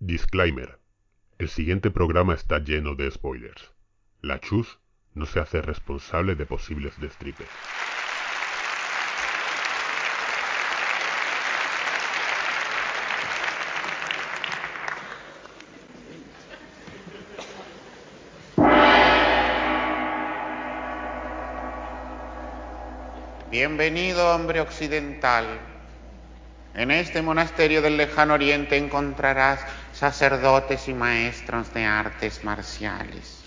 Disclaimer. El siguiente programa está lleno de spoilers. La Chus no se hace responsable de posibles destripes. Bienvenido, hombre occidental. En este monasterio del lejano oriente encontrarás sacerdotes y maestros de artes marciales.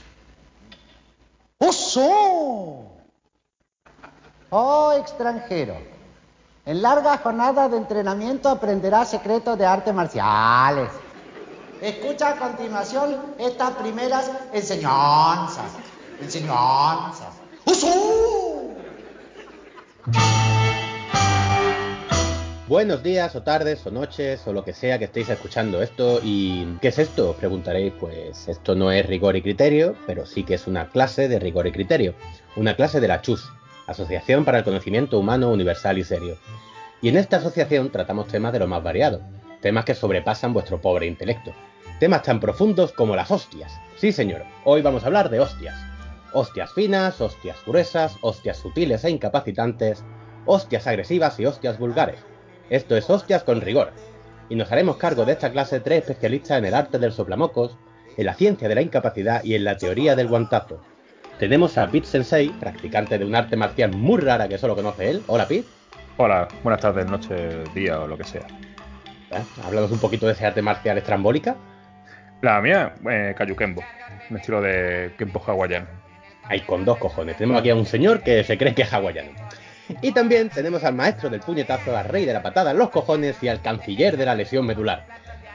¡Oso! Oh, extranjero. En larga jornada de entrenamiento aprenderás secretos de artes marciales. Escucha a continuación estas primeras enseñanzas. Enseñanzas. ¡Oso! Buenos días o tardes o noches o lo que sea que estéis escuchando esto y ¿qué es esto? Os preguntaréis, pues esto no es rigor y criterio, pero sí que es una clase de rigor y criterio, una clase de la CHUS, Asociación para el Conocimiento Humano Universal y Serio. Y en esta asociación tratamos temas de lo más variado, temas que sobrepasan vuestro pobre intelecto, temas tan profundos como las hostias. Sí señor, hoy vamos a hablar de hostias. Hostias finas, hostias gruesas, hostias sutiles e incapacitantes, hostias agresivas y hostias vulgares. Esto es Hostias con Rigor. Y nos haremos cargo de esta clase tres especialistas en el arte del soplamocos, en la ciencia de la incapacidad y en la teoría del guantazo. Tenemos a Pete Sensei, practicante de un arte marcial muy rara que solo conoce él. Hola Pete. Hola, buenas tardes, noche, día o lo que sea. ¿Eh? Hablamos un poquito de ese arte marcial estrambólica. La mía, eh, Kayukembo, un estilo de Kempo hawaiano. Hay con dos cojones. Tenemos aquí a un señor que se cree que es hawaiano. Y también tenemos al maestro del puñetazo, al rey de la patada en los cojones y al canciller de la lesión medular.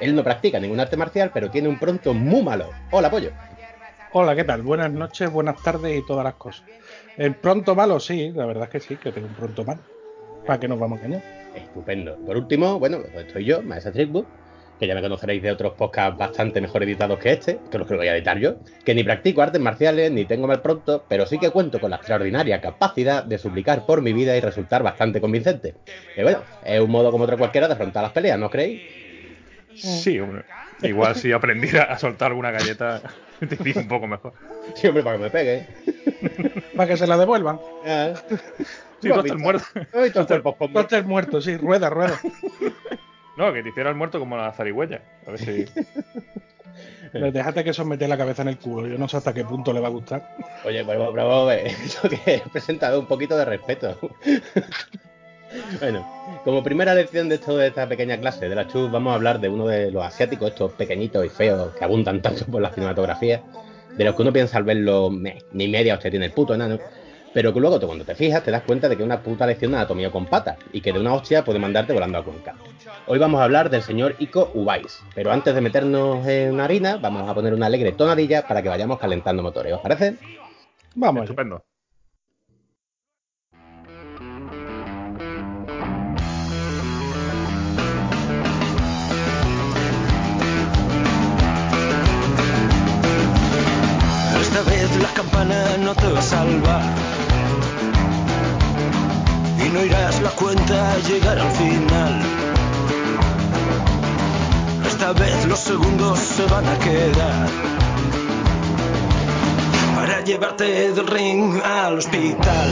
Él no practica ningún arte marcial, pero tiene un pronto muy malo. Hola, pollo. Hola, ¿qué tal? Buenas noches, buenas tardes y todas las cosas. El pronto malo, sí, la verdad es que sí, que tengo un pronto malo. ¿Para qué nos vamos a engañar? Estupendo. Por último, bueno, pues estoy yo, Maestro Trickbook, que ya me conoceréis de otros podcasts bastante mejor editados que este, que los que voy a editar yo, que ni practico artes marciales ni tengo mal pronto, pero sí que cuento con la extraordinaria capacidad de suplicar por mi vida y resultar bastante convincente. Y bueno, es un modo como otro cualquiera de afrontar las peleas, ¿no creéis? Sí, hombre. Igual si aprendiera a soltar alguna galleta, te iría un poco mejor. Sí, hombre, para que me pegue. Para que se la devuelvan. Ah. Sí, tú estás muerto. Tú estás poco- Tú estás muerto, sí, rueda, rueda. No, que te hiciera el muerto como la zarigüeya. A ver si. Pero déjate que eso mete la cabeza en el culo. Yo no sé hasta qué punto le va a gustar. Oye, pero, pero vamos a ver, eso que he presentado un poquito de respeto. bueno, como primera lección de toda esta pequeña clase de la CHUS, vamos a hablar de uno de los asiáticos, estos pequeñitos y feos que abundan tanto por la cinematografía, de los que uno piensa al verlo, "Meh, ni media hostia tiene el puto enano, pero que luego tú, cuando te fijas te das cuenta de que es una puta lección de anatomía con patas y que de una hostia puede mandarte volando a Cuenca. Hoy vamos a hablar del señor Iko Uwais, pero antes de meternos en harina, vamos a poner una alegre tonadilla para que vayamos calentando motores, ¿os parece? Vamos. Estupendo. Esta vez la campana no te va a salvar. No irás la cuenta a llegar al final. Esta vez los segundos se van a quedar. Para llevarte del ring al hospital.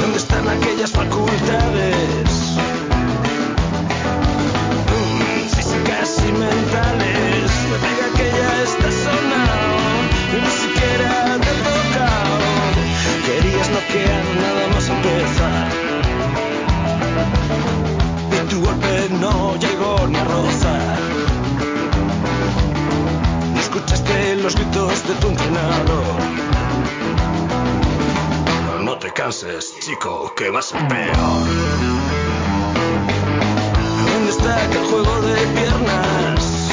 ¿Dónde están aquellas facultades? Físicas y mentales. Me pega que ya está Noquear nada más empezar. Y tu golpe no llegó ni a rozar. Escuchaste los gritos de tu entrenador. No te canses, chico, que va a peor. ¿Dónde está aquel juego de piernas?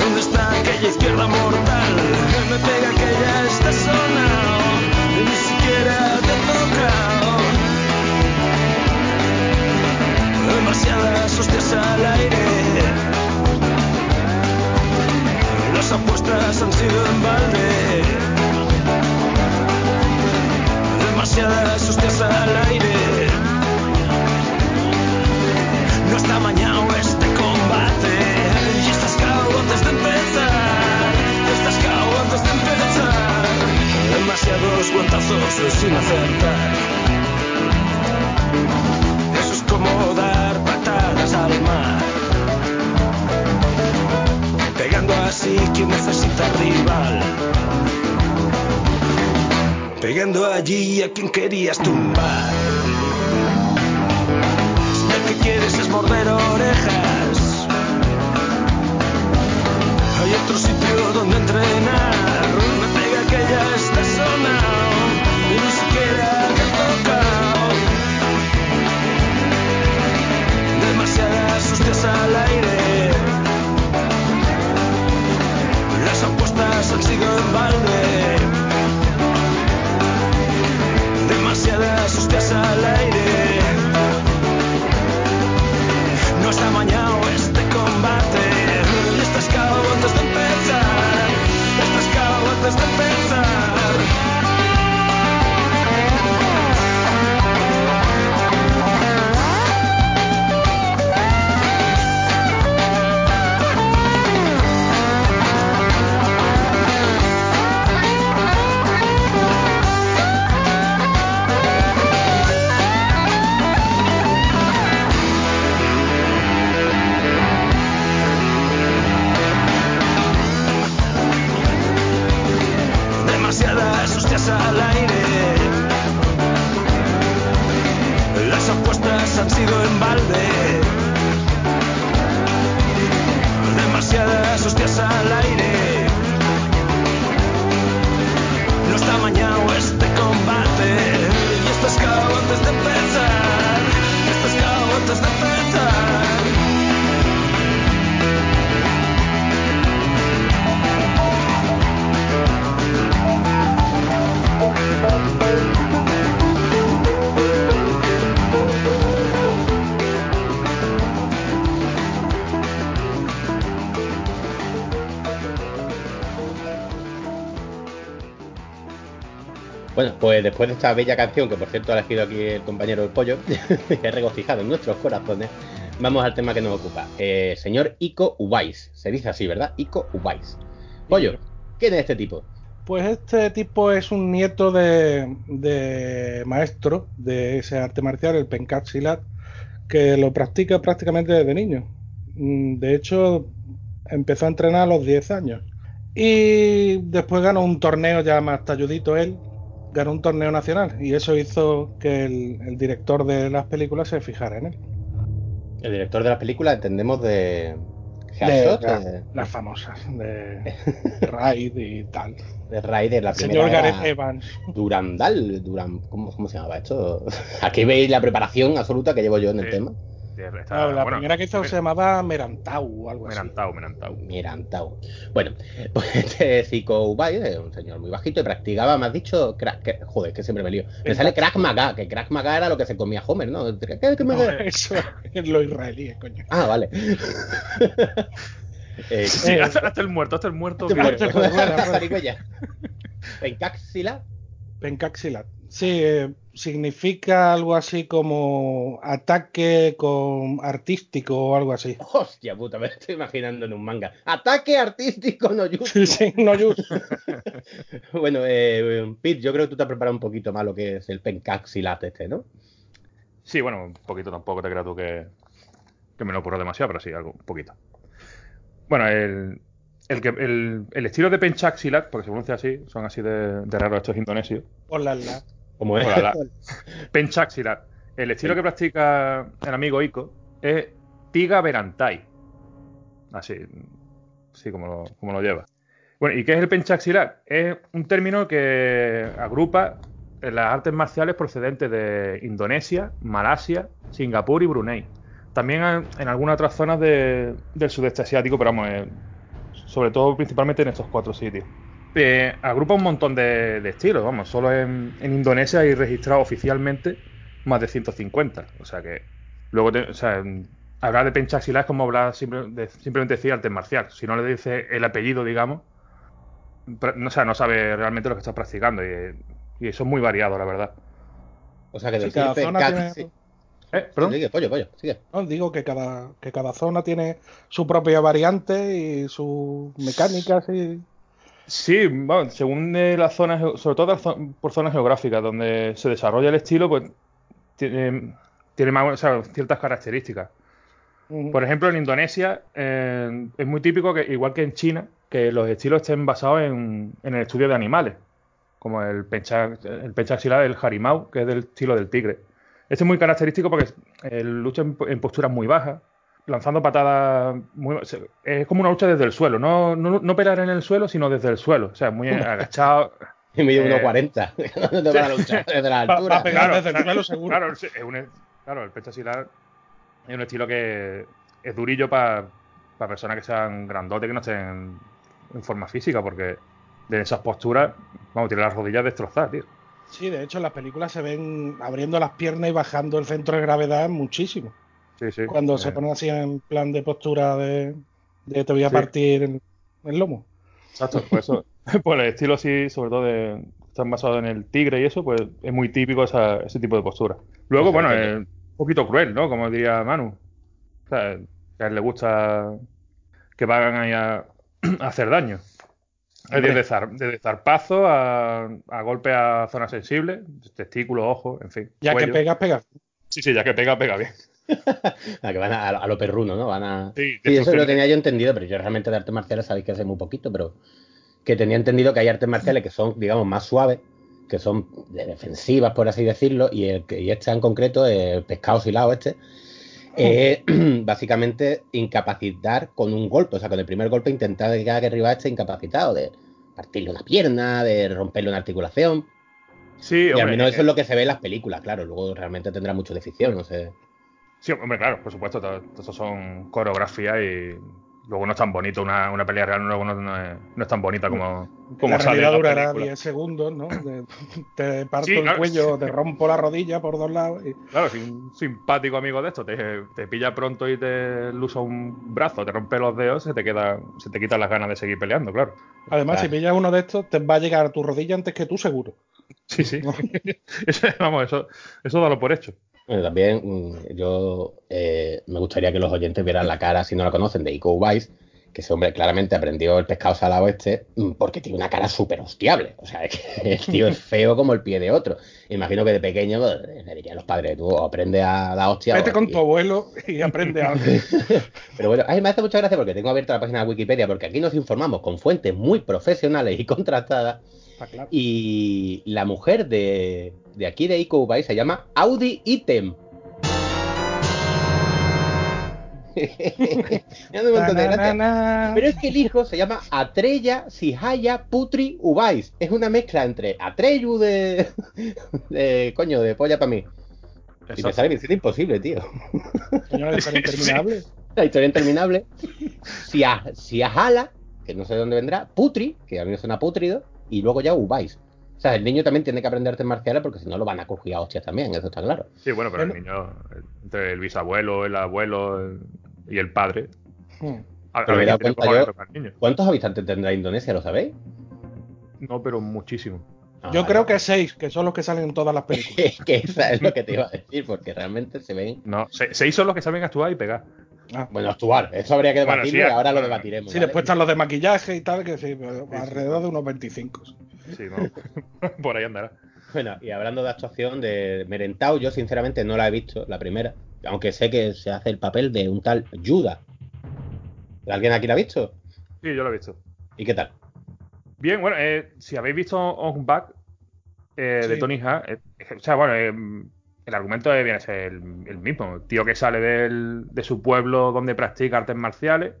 ¿Dónde está aquella izquierda mortal? Que me pega que ya está Al aire. Las apuestas han sido en balde. Demasiadas hostias al aire. Quien querías pues después de esta bella canción, que por cierto ha elegido aquí el compañero del pollo, que ha regocijado en nuestros corazones, vamos al tema que nos ocupa. Eh, señor Iko Uwais, se dice así, ¿verdad? Iko Uwais. Pollo, ¿quién es este tipo? Pues este tipo es un nieto de, de maestro de ese arte marcial, el Penkat Silat, que lo practica prácticamente desde niño. Mm, De hecho, empezó a entrenar a los 10 años. Y después ganó un torneo ya más talludito él, ganó un torneo nacional. Y eso hizo que el, el director de las películas se fijara en él. El director de la película, entendemos de... De, la- de, las famosas, de Raid y tal. de Raider, la El señor primera Gareth Evans. Durandal, Duran, ¿cómo, ¿cómo se llamaba esto? Aquí veis la preparación absoluta que llevo yo en el Sí. tema. Está- Ah, la bueno, primera que hizo se llamaba Merantau o algo así. Merantau, Merantau. Bueno, pues este Zico Ubay es un señor muy bajito y practicaba, me has dicho, crack, que- joder, que siempre me lío. Me sale Crack Maga, que Crack Maga era lo que se comía Homer, ¿no? ¿Qué- qué- qué me- No, eso es lo israelí, coño. Ah, vale. eh, Sí, Eh, hasta, hasta el muerto, hasta el muerto. Te que- muerto. Zarigüeya. Pencaxila. Pencaxilat. Sí, eh, significa algo así como ataque con artístico o algo así. Hostia puta, me estoy imaginando en un manga. Ataque artístico no jutsu. Sí, no, yo- Bueno, eh, Pete, yo creo que tú te has preparado un poquito más lo que es el pencaxilat este, ¿no? Sí, bueno, un poquito tampoco te creas tú que, que me lo ocurrió demasiado, pero sí, algo, un poquito. Bueno, el, el, que, el, el estilo de Penchak Silat, porque se pronuncia así, son así de, de raros estos indonesios. Hola, la. Como es. La- Penchak Silat. El estilo que practica el amigo Iko es Tiga Berantai. Así, así como lo, como lo lleva. Bueno, ¿y qué es el Penchak Silat? Es un término que agrupa las artes marciales procedentes de Indonesia, Malasia, Singapur y Brunei. También en, en algunas otras zonas de- del sudeste asiático, pero vamos, eh, sobre todo principalmente en estos cuatro sitios. Eh, agrupa un montón de, de estilos, vamos, solo en, en Indonesia hay registrado oficialmente más de 150. O sea que luego, te- o sea, hablar de Penchak Silat es como hablar simple- de- simplemente decir arte marcial. Si no le dice el apellido, digamos, no, o sea, no sabe realmente lo que está practicando. Y, y eso es muy variado, la verdad. O sea que Sí, decir cada zona tiene- Eh, ¿Perdón? Sigue, pollo, pollo, sigue. No, digo que cada, que cada zona tiene su propia variante y sus mecánicas y. Sí, bueno, según eh, las zonas, sobre todo por zonas geográficas donde se desarrolla el estilo, pues tiene, tiene más, o sea, ciertas características. Por ejemplo, en Indonesia eh, es muy típico que, igual que en China, que los estilos estén basados en, en el estudio de animales. como el pencha, el del Harimau, que es del estilo del tigre. Este es muy característico porque eh, lucha en, en posturas muy bajas, lanzando patadas muy, es como una lucha desde el suelo, no, no, no pelear en el suelo, sino desde el suelo, o sea, muy agachado. Y mide Eh, 1,40. no te van a luchar desde la altura. va a pegar desde el suelo seguro. Claro, es es un, claro, el pecho asilar es un estilo que es durillo para personas que sean grandotes, que no estén en forma física, porque de esas posturas, vamos, tiene las rodillas destrozadas, tío. Sí, de hecho en las películas se ven abriendo las piernas y bajando el centro de gravedad muchísimo. Sí, sí. Cuando Eh, se ponen así en plan de postura de, de te voy a Sí. partir el, el lomo. Exacto, por eso, pues el estilo así, sobre todo de están basados en el tigre y eso, pues es muy típico esa- ese tipo de postura. Luego, bueno, es un poquito cruel, ¿no? Como diría Manu. O sea, que a él le gusta que vayan ahí a, a hacer daño. Es Hombre. decir, de, zar- de zarpazo a, a golpe a zonas sensibles, testículos, ojos, en fin. Ya cuello. que pegas, pegas. Sí, sí, ya que pega, pega bien. A que van a, a lo perruno, ¿no? Van a... Sí, Sí, eso lo tenía yo entendido, pero yo realmente de artes marciales sabéis que sé muy poquito, pero que tenía entendido que hay artes marciales que son, digamos, más suaves, que son de defensivas, por así decirlo, y, el, y esta en concreto, el pescado silado este, es básicamente incapacitar con un golpe, o sea, con el primer golpe intentar que cada que arriba esté incapacitado, de partirle una pierna, de romperle una articulación, Sí, y al menos eh, eso es lo que se ve en las películas, claro, luego realmente tendrá mucho de ficción, no sé. Sí, hombre, claro, por supuesto, todo, todo eso son coreografías y luego no es tan bonito, una, una pelea real luego no, no es, no es tan bonita como, como la sale en realidad la durará película. 10 segundos, ¿no? Te parto Sí, el cuello, te rompo la rodilla por dos lados. y- Claro, si un simpático amigo de esto te, te pilla pronto y te lusa un brazo, te rompe los dedos, se te queda, se te quitan las ganas de seguir peleando, claro. Además, Claro. si pillas uno de estos, te va a llegar a tu rodilla antes que tú, seguro. Sí, sí. Eso- vamos, eso, eso dalo por hecho. Bueno, también mm, yo eh, me gustaría que los oyentes vieran la cara, si no la conocen, de Iko Uwais, que ese hombre claramente aprendió el pescado salado este mm, porque tiene una cara súper hostiable. O sea, es que el tío es feo como el pie de otro. Imagino que de pequeño pues, le dirían los padres, tú aprende a dar hostia. Vete o- con y- tu abuelo y aprende algo. Pero bueno, ay, me hace mucha gracia porque tengo abierta la página de Wikipedia porque aquí nos informamos con fuentes muy profesionales y contrastadas. Está claro. Y la mujer de, de aquí de Iko Uwais se llama Audi Item. Pero es que el hijo se llama Atreya Sihaya Putri Ubais. Es una mezcla entre Atreyu de. de coño, de polla para mí. Y me Exacto. sale Vicente imposible, tío. Señora, es interminable. La historia interminable. Sia, Siahala, que no sé de dónde vendrá. Putri, que a mí me suena putrido. Y luego ya Ubais. O sea, el niño también tiene que aprender artes marciales porque si no lo van a coger a hostias también, eso está claro. Sí, bueno, pero el niño, entre el bisabuelo, el abuelo el- y el padre. Hmm. A, a Pero me he ver yo-. ¿Cuántos habitantes tendrá Indonesia, lo sabéis? No, pero muchísimo. Ah, Yo vale. creo que seis, que son los que salen en todas las películas. Es que esa es lo que te iba a decir, porque realmente se ven. No, se- seis son los que saben actuar y pegar. Ah. Bueno, actuar, eso habría que Bueno, debatirlo sí, y ahora lo debatiremos. Sí, ¿vale? después están los de maquillaje y tal, que sí, alrededor de unos 25. Sí, no. Por ahí andará. Bueno, y hablando de actuación de Merentau, yo sinceramente no la he visto, la primera, aunque sé que se hace el papel de un tal Yuda. ¿Alguien aquí la ha visto? Sí, yo lo he visto. ¿Y qué tal? Bien, bueno, eh, si habéis visto On Back eh, de. Tony Ha, eh, o sea, bueno, eh, el argumento viene a ser el, el mismo. El tío que sale del- de su pueblo donde practica artes marciales,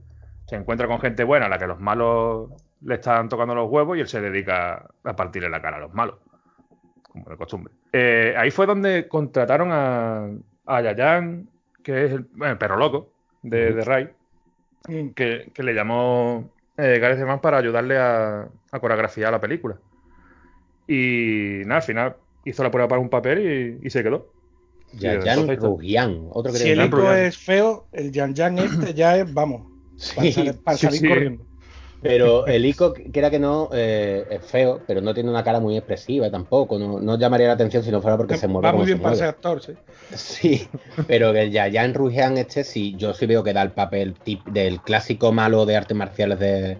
se encuentra con gente buena a la que los malos le están tocando los huevos y él se dedica a partirle la cara a los malos, como de costumbre. Eh, ahí fue donde contrataron a, a Yayan, que es el, bueno, el perro loco de, de Ray, que, que le llamó eh, Gareth Evans para ayudarle a, a coreografiar la película. Y nada, al final hizo la prueba para un papel y, y se quedó. Está- Rugian, otro que Si el Ico es feo, el Yan Yan este ya es, vamos, para Sí, salir, para sí, salir sí. corriendo. Pero el Ico, quiera que no, eh, es feo, pero no tiene una cara muy expresiva tampoco. No, no llamaría la atención si no fuera porque se mueve Va muy bien para ser actor, sí. Sí, pero que el Yayan Rugian este sí, yo sí veo que da el papel tip del clásico malo de artes marciales de...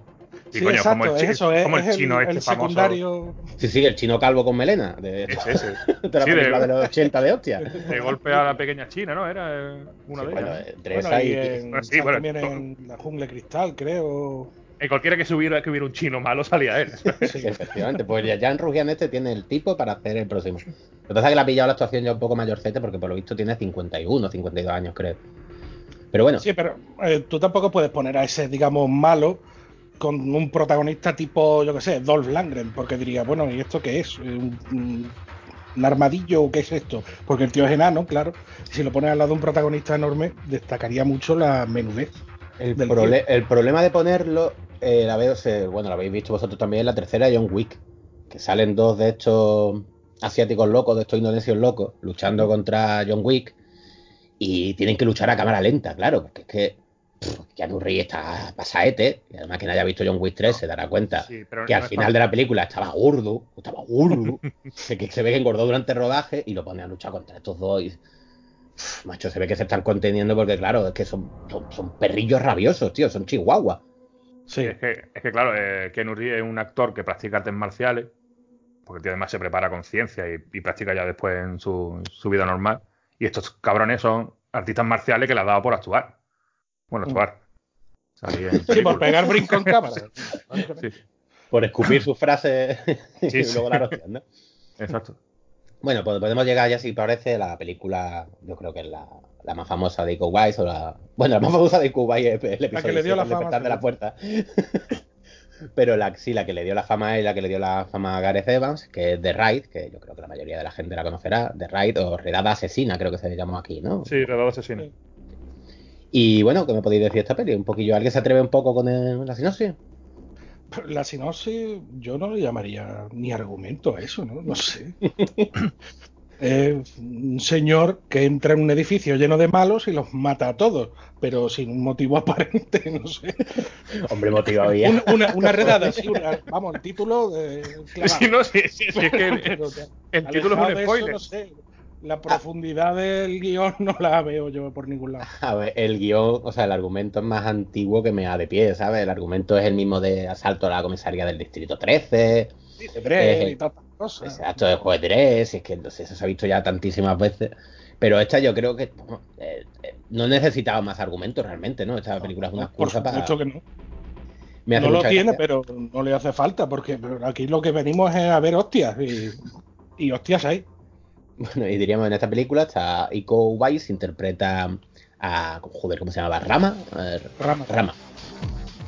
Sí, Sí, coño, exacto, como el, es eso, es, como el es chino el, este el famoso. secundario. Sí, sí, el chino calvo con melena. De, Es ese. de la Sí, película de- de, los 80 de hostia. De golpe a la pequeña China, ¿no? Era eh, una Sí, de bueno, ellas. entre Bueno, esa y en, Bueno, sí, sale bueno, también en la jungla cristal, creo. En cualquiera que hubiera, que hubiera un chino malo salía él. Sí, efectivamente. Pues ya Jan Rugian este tiene el tipo para hacer el próximo. Lo que pasa es que le ha pillado la actuación ya un poco mayorcete porque por lo visto tiene 51, 52 años, creo. Pero bueno, Sí, pero eh, tú tampoco puedes poner a ese, digamos, malo con un protagonista tipo, yo qué sé, Dolph Lundgren, porque diría, bueno, ¿y esto qué es? ¿Un, un- un armadillo o qué es esto? Porque el tío es enano, claro. Si lo pones al lado de un protagonista enorme, destacaría mucho la menudez. el, prole- el problema de ponerlo, eh, la veo, bueno, lo habéis visto vosotros también, la tercera John Wick, que salen dos de estos asiáticos locos, de estos indonesios locos, luchando contra John Wick, y tienen que luchar a cámara lenta, claro, porque es que Keanu Reeves está pasaete, y además quien haya visto John Wick 3 se dará cuenta Sí, pero que no al final fácil. de la película estaba gordo, estaba gordo, que, se ve que engordó durante el rodaje y lo pone a luchar contra estos dos. Y, macho, se ve que se están conteniendo porque, claro, es que son, son, son perrillos rabiosos, tío, son chihuahuas. Sí, Es que, es que claro, eh, Keanu Reeves es un actor que practica artes marciales, porque tío además se prepara con ciencia y, y practica ya después en su, su vida normal. Y estos cabrones son artistas marciales que le ha dado por actuar. Bueno, actuar. En sí, por pegar brinco en cámara. Sí, Por escupir sus frases y Sí, luego la roción, ¿no? exacto. Bueno, pues podemos llegar ya, si parece, a la película, yo creo que es la, la más famosa de Iko o la... Bueno, la más famosa de Iko es el episodio que le dio la fama, de la puerta. Pero la, sí, la que le dio la fama es la que le dio la fama a Gareth Evans, que es The Raid, que yo creo que la mayoría de la gente la conocerá, The Raid o Redada Asesina, creo que se llamó aquí, ¿no? Sí, redado asesino. Sí. Y bueno, ¿qué me podéis decir de esta peli? Un poquillo, ¿alguien se atreve un poco con el- la sinopsis? La sinopsis, yo no le llamaría ni argumento a eso, ¿no? No sé. Un señor que entra en un edificio lleno de malos y los mata a todos, pero sin un motivo aparente, no sé. Hombre, motivado ya. Una, una, una redada, sí, una- vamos, el título de clavado. Sí, no, sí, sí, sí, es que el, título es un de eso, spoiler. no sé, la profundidad del guion no la veo yo por ningún lado. A ver, el guion, o sea, el argumento es más antiguo que me da de pie, ¿sabes? El argumento es el mismo de asalto a la comisaría del Distrito 13, Dice Eh, y tantas cosas. exacto de juez 3, es que entonces eso se ha visto ya tantísimas veces. Pero esta yo creo que eh, eh, no necesitaba más argumentos realmente, ¿no? Esta película es una excusa para... supuesto que no. Me No lo tiene, gracia. pero no le hace falta, porque aquí lo que venimos es a ver hostias y, y hostias hay. Bueno, y diríamos, en esta película está Iko Uwais, interpreta a... Joder, ¿cómo se llamaba? ¿Rama? Eh, Rama. Rama.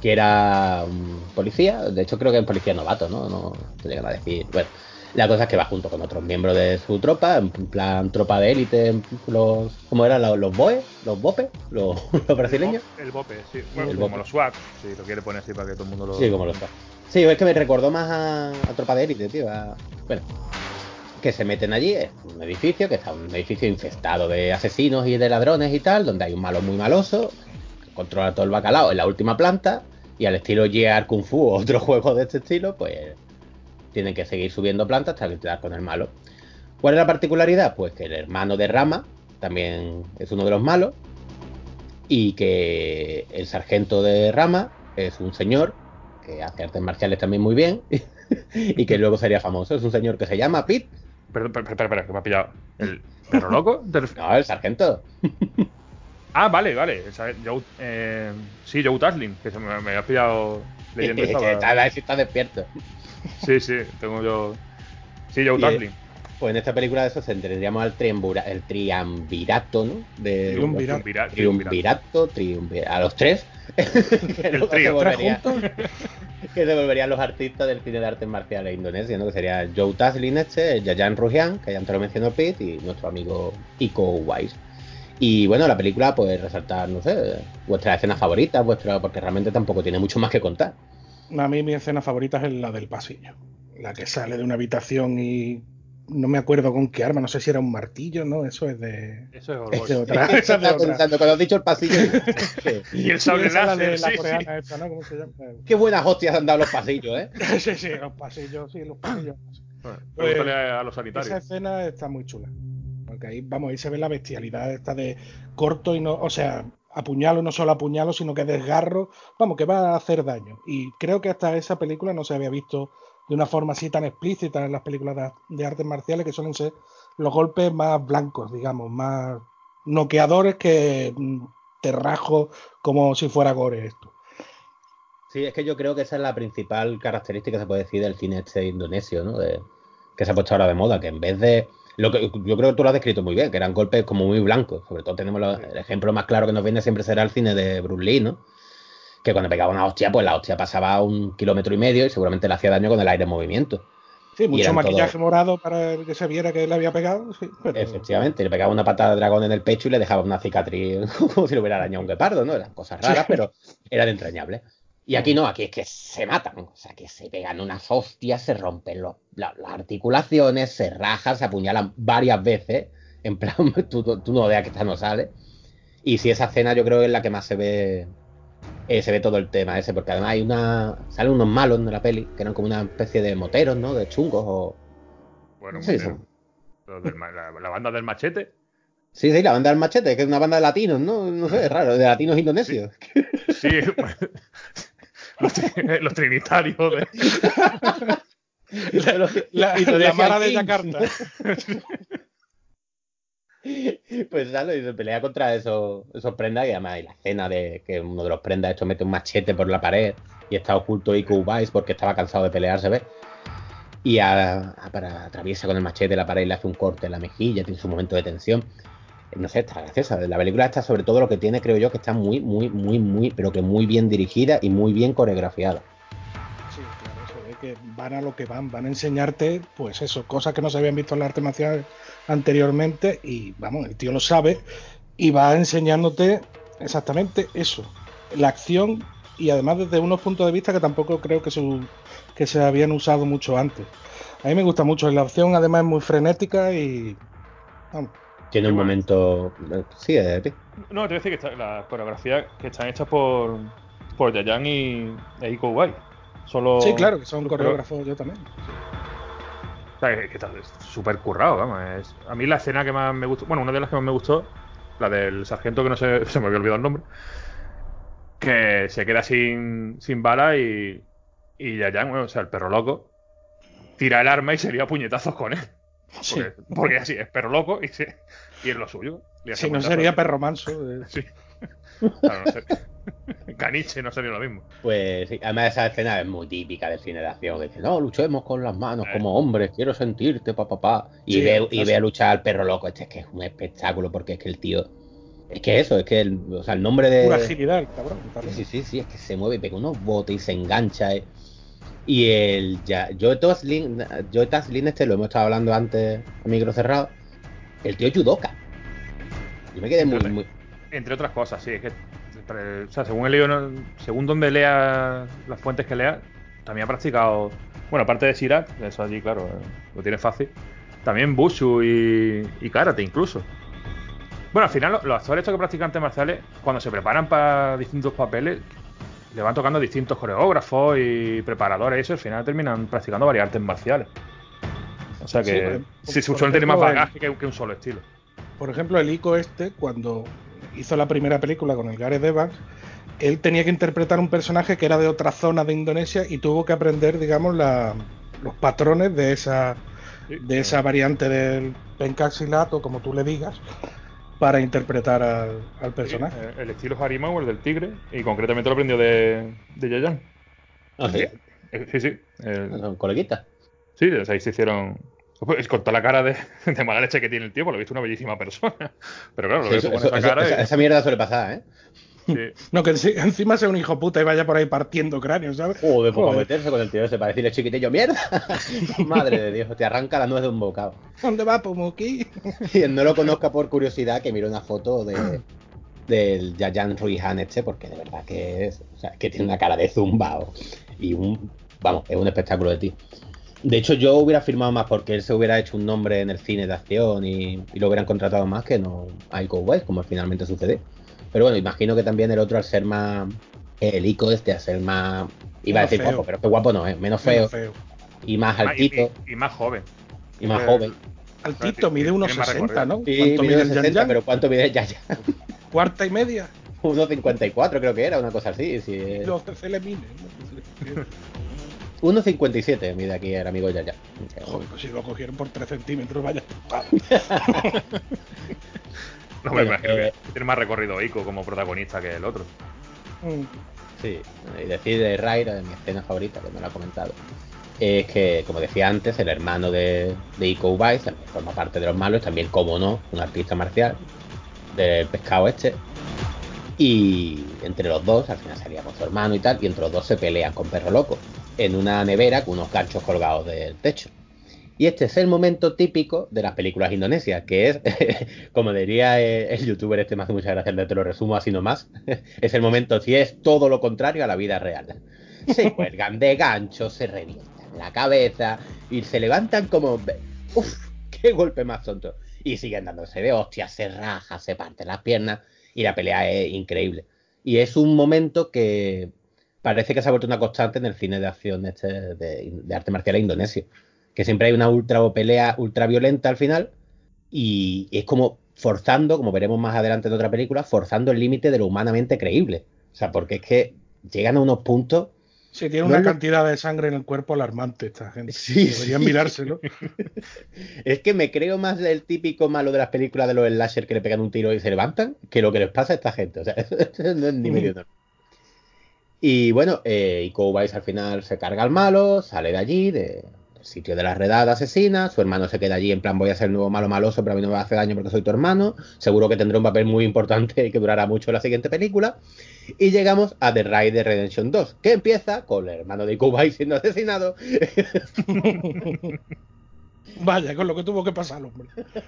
Que era un policía, de hecho creo que es un policía novato, ¿no? No te llegan a decir. Bueno, la cosa es que va junto con otros miembros de su tropa, en plan tropa de élite, los. ¿Cómo eran? ¿Los, los BOE? ¿Los BOPE? ¿Los, los brasileños? El bope, sí. Bueno, El como bope. los swag, si lo quiere poner así para que todo el mundo lo. Sí, como los BOE. Sí, es que me recordó más a, a tropa de élite, tío. a- Bueno, que se meten allí, es un edificio, que está un edificio infestado de asesinos y de ladrones y tal, donde hay un malo muy maloso, que controla todo el bacalao en la última planta, y al estilo Gear Kung Fu o otro juego de este estilo, pues tienen que seguir subiendo plantas hasta quedar con el malo. ¿Cuál es la particularidad? Pues que el hermano de Rama también es uno de los malos, y que el sargento de Rama es un señor que hace artes marciales también muy bien, y que luego sería famoso. Es un señor que se llama Pete, Perdón, espera, espera, que me ha pillado. ¿El perro loco? ¿Te ref- no, el sargento. Ah, vale, vale. Joe, eh, sí, Joe Taslim, que se me, me había pillado leyendo que esta. está, ver si está despierto. Sí, sí, tengo yo. Sí, Joe Y, Taslim. Pues en esta película de eso tendríamos al triambura- el triunvirato, ¿no? De. Triunvirato. Triunvirato, triunvirato, a los tres. que El luego se trío. Tres volvería- juntos. que se volverían los artistas del cine de artes marciales indonesio, ¿no? Que sería Joe Taslin este, Yayan Ruhian, que ya antes lo mencionó Pete, y nuestro amigo Iko Uwais. Y bueno, la película, pues resaltar, no sé, vuestras escenas favoritas, vuestra, porque realmente tampoco tiene mucho más que contar. A mí mi escena favorita es la del pasillo. La que sale de una habitación y no me acuerdo con qué arma, no sé si era un martillo, ¿no? Eso es de, Eso es es de Orgullo. otra. Esa es de Estaba otra. pensando, cuando has dicho el pasillo, sí. Y el Sí, sable esa es la de láser, la sí, coreana esta, ¿no? ¿Cómo se llama? qué buenas hostias han dado los pasillos, ¿eh? Sí, sí, los pasillos, sí, los pasillos. sí. Bueno, Pues, a los Esa sanitarios. escena está muy chula. Porque ahí, vamos, ahí se ve la bestialidad esta de corto y no, o sea, apuñalo, no solo apuñalo, sino que desgarro, vamos, que va a hacer daño. Y creo que hasta esa película no se había visto de una forma así tan explícita en las películas de, de artes marciales, que suelen ser los golpes más blancos, digamos, más noqueadores que mm, te rajo como si fuera gore esto. Sí, es que yo creo que esa es la principal característica, se puede decir, del cine este indonesio, ¿no? De- que se ha puesto ahora de moda, que en vez de... Lo que, yo creo que tú lo has descrito muy bien, que eran golpes como muy blancos. Sobre todo tenemos lo- el ejemplo más claro que nos viene siempre será el cine de Bruce Lee, ¿no? Que cuando pegaba una hostia, pues la hostia pasaba un kilómetro y medio y seguramente le hacía daño con el aire en movimiento. Sí, mucho maquillaje todo- morado para que se viera que le había pegado. sí, pero- Efectivamente, le pegaba una patada de dragón en el pecho y le dejaba una cicatriz como si le hubiera arañado un guepardo, ¿no? Eran cosas raras, pero eran entrañables. Y aquí no, aquí es que se matan, o sea, que se pegan unas hostias, se rompen los- la- las articulaciones, se rajan, se apuñalan varias veces, en plan, tú, tú- tú no veas que esta no sale. Y si esa escena yo creo que es la que más se ve, eh, se ve todo el tema ese, porque además hay una, salen unos malos de la peli, que eran como una especie de moteros, ¿no? De chungos o... Bueno, bien. Los del la, la banda del machete. Sí, sí, la banda del machete, que es una banda de latinos, ¿no? No sé, es raro, de latinos indonesios. Sí, pues, los, tri- los trinitarios. de- La, Y la Mara de Kings. Pues sale y se pelea contra esos, esos prendas y además hay la escena de que uno de los prendas hecho mete un machete por la pared y está oculto Iko Uwais porque estaba cansado de pelear, se. Y a- para, atraviesa con el machete la pared y le hace un corte en la mejilla, tiene su momento de tensión. No sé, está graciosa. La película está sobre todo lo que tiene, creo yo, que está muy, muy, muy, muy, pero que muy bien dirigida y muy bien coreografiada. Sí, claro, se ve que van a lo que van, van a enseñarte, pues eso, cosas que no se habían visto en la arte marcial anteriormente y vamos, el tío lo sabe y va enseñándote exactamente eso, la acción y además desde unos puntos de vista que tampoco creo que, su- que se habían usado mucho antes. A mí me gusta mucho, la acción además es muy frenética y... Vamos, Tiene un bueno. momento... Sí, de ti. No, te voy a decir que está- las coreografías que están hechas por, por Yayan y e Iko. Solo, sí, claro, que son coreógrafos yo también. O sea, que, que está súper currado, vamos. es- a mí la escena que más me gustó, bueno, una de las que más me gustó, la del sargento que no se, se me había olvidado el nombre, que se queda sin, sin bala y, y Yayan, bueno, o sea, el perro loco, tira el arma y se lía a puñetazos con él. Sí. Porque, porque así, es perro loco y, se- y es lo suyo. Si no puñetazos. sería perro manso. eh. Sí. Claro, no sé. Caniche no sería lo mismo. Pues sí, además esa escena es muy típica del cine de acción, que dice, no, luchemos con las manos Eh. como hombres, quiero sentirte, papá, papá. Y, Sí, ve, y ve a luchar al perro loco, este es que es un espectáculo, porque es que el tío... Es que eso, es que el, o sea, el nombre de... Pura agilidad, cabrón. también. Sí, sí, sí, es que se mueve, pega unos botes y se engancha. eh. Y el ya, Joe Taslin, Joe Taslin este lo hemos estado hablando antes a micro cerrado. El tío es judoka. Yo me quedé muy, muy... Entre otras cosas, sí, es que pero, o sea, según he leído, no- según donde lea las fuentes que lea, también ha practicado, bueno, aparte de Sirak, eso allí, claro, eh, lo tiene fácil, también Bushu y, y Karate incluso. Bueno, al final lo- los actores estos que practican artes marciales, cuando se preparan para distintos papeles, le van tocando distintos coreógrafos y preparadores y eso, al final terminan practicando varias artes marciales. O sea Sí, que por- por suelen tener más el- bagaje que, que un solo estilo. Por ejemplo, el Ico este, cuando hizo la primera película con el Gareth Evans, él tenía que interpretar un personaje que era de otra zona de Indonesia y tuvo que aprender, digamos, la- los patrones de esa, Sí, de esa variante del pencaxilat o como tú le digas, para interpretar al, al personaje. Sí, eh, el estilo Harimau, el del tigre, y concretamente lo aprendió de, de Yayan. Ah, sí, Eh, Sí, sí. son coleguitas. sí, o sea, ahí se hicieron. Pues, con toda la cara de, de mala leche que tiene el tío, por lo visto, una bellísima persona. Pero claro, lo Sí, eso- con eso- esa cara. esa, y- esa mierda suele pasar, ¿eh? sí. No, que enci- encima sea un hijo puta y vaya por ahí partiendo cráneos, ¿sabes? Joder, pues para Joder. meterse con el tío ese para decirle chiquitillo, mierda. Madre de Dios, te arranca la nuez de un bocado. ¿Dónde va Pumuki? Y no lo conozca por curiosidad, que mire una foto de del Yayan Ruihan este, porque de verdad que es, o sea, que tiene una cara de zumbao y un, vamos, es un espectáculo de ti. De hecho, yo hubiera firmado más porque él se hubiera hecho un nombre en el cine de acción y, y lo hubieran contratado más que no a Ico West, como finalmente sucede. Pero bueno, imagino que también el otro al ser más el Ico este, al ser más iba a Menos decir feo. guapo, pero que guapo no, es menos feo Menos feo. y más Ah, y- altito Y, y más joven. y, más eh, joven. Altito, mide unos más 60, ¿no? Sí, ¿Cuánto mide mide el 60, Yan Yan? pero ¿cuánto mide el Yayan? Cuarta y media. 1.54 creo que era, una cosa así. Sí. eh. Los de Celemine. ¿no? 1.57 mide aquí el amigo Yaya. Joder, pues si lo cogieron por 3 centímetros, vaya. No me imagino eh, que tiene más recorrido Ico como protagonista que el otro. Mm. Sí, y decir de Raira, de mi escena favorita, que me lo ha comentado, es que, como decía antes, el hermano de, de Uwais también forma parte de los malos, también, como no, un artista marcial del pescado este. Y entre los dos, al final salía con su hermano y tal, y entre los dos se pelean con perro loco en una nevera con unos ganchos colgados del techo. Y este es el momento típico de las películas indonesias, que es, como diría el youtuber este, me hace muchas gracias, te lo resumo así nomás, es el momento, si es todo lo contrario a la vida real. Se cuelgan de ganchos, se revientan la cabeza y se levantan como... ¡Uf! ¡Qué golpe más tonto! Y siguen dándose de hostias, se raja, se parten las piernas y la pelea es increíble. Y es un momento que parece que se ha vuelto una constante en el cine de acción este de, de arte marcial indonesio que siempre hay una ultra pelea ultra violenta al final y es como forzando, como veremos más adelante en otra película, forzando el límite de lo humanamente creíble. O sea, porque es que llegan a unos puntos. Sí, tiene No una lo- cantidad de sangre en el cuerpo alarmante esta gente. Sí, Deberían sí. mirárselo. Es que me creo más del típico malo de las películas de los slasher que le pegan un tiro y se levantan que lo que les pasa a esta gente. O sea, no es ni medio normal. Y bueno, eh, Uwais al final se carga al malo, sale de allí, de- del sitio de la redada asesina. Su hermano se queda allí en plan: Voy a ser el nuevo malo maloso, pero a mí no me hace daño porque soy tu hermano. Seguro que tendré un papel muy importante y que durará mucho la siguiente película. Y llegamos a The Rider Redemption 2, que empieza con el hermano de Uwais siendo asesinado Vaya, con lo que tuvo que pasar, hombre.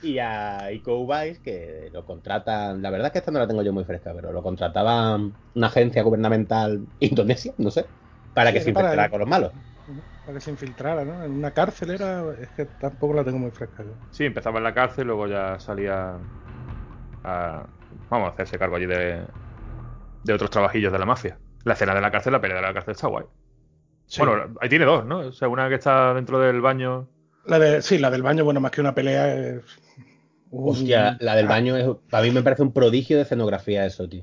y a Iko Uwais que lo contratan, la verdad es que esta no la tengo yo muy fresca, pero lo contrataba una agencia gubernamental indonesia, no sé, para que se para- infectara con los malos. Para que se infiltrara, ¿no? En una cárcel era. Es que tampoco la tengo muy fresca. yo. Sí, empezaba en la cárcel, luego ya salía a, vamos, a hacerse cargo allí de, de otros trabajillos de la mafia. La escena de la cárcel, la pelea de la cárcel está guay. Sí. Bueno, ahí tiene dos, ¿no? O sea, una que está dentro del baño. La de, sí, la del baño, bueno, más que una pelea es. un- Hostia, la del baño es, a mí me parece un prodigio de escenografía eso, tío.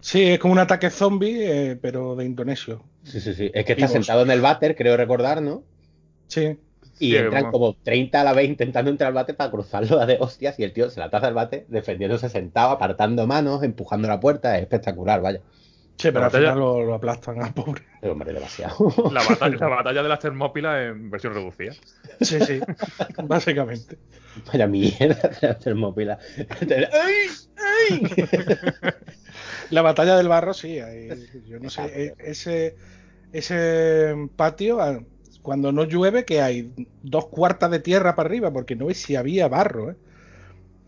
Sí, es como un ataque zombie, eh, pero de Indonesio. Sí, sí, sí. Es que está Vivos. sentado en el váter, creo recordar, ¿no? Sí. Y Sí, entran como- como 30 a la vez intentando entrar al bate para cruzarlo de hostias y el tío se la taza al bate defendiéndose sentado, apartando manos, empujando la puerta. Es espectacular, vaya. Sí, pero La al batalla- final lo, lo aplastan al pobre. Pero, hombre, demasiado. La batalla, la batalla de las Termópilas en versión reducida. Sí, sí, básicamente. Vaya mierda de la termópila. ¡Ay! ¡Ay! La batalla del barro, sí. ahí, yo no sé, eh, ese, ese patio, ah, cuando no llueve, que hay dos cuartas de tierra para arriba, porque no ves si había barro. ¿eh?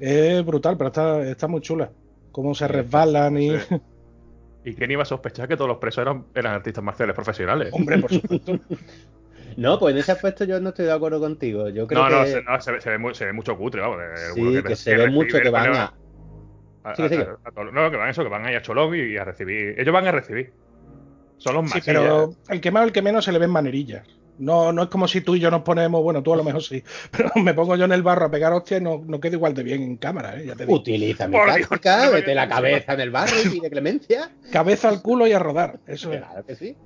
Es brutal, pero está, está muy chula. Cómo se resbalan y... sí. ¿Y quién iba a sospechar que todos los presos eran, eran artistas marciales profesionales? Hombre, por supuesto. No, pues en ese aspecto yo no estoy de acuerdo contigo. Yo creo no, no, que, se, no, se ve, se ve mu- se ve mucho cutre, vamos. sí, que, se ve mucho que van a... a- a- sigue. a- a todo- no, que van eso, que van ahí a Cholón y, y a recibir. Ellos van a recibir. Son los Sí, más. pero el que más o el que menos se le ven manerillas. No, no es como si tú y yo nos ponemos, bueno, tú a lo mejor sí, pero me pongo yo en el barro a pegar hostias y no, no quedo igual de bien en cámara, ¿eh? ya te digo. Utiliza mi táctica, no vete la cabeza en el barro y pide clemencia. Cabeza al culo y a rodar, eso es. Claro que sí.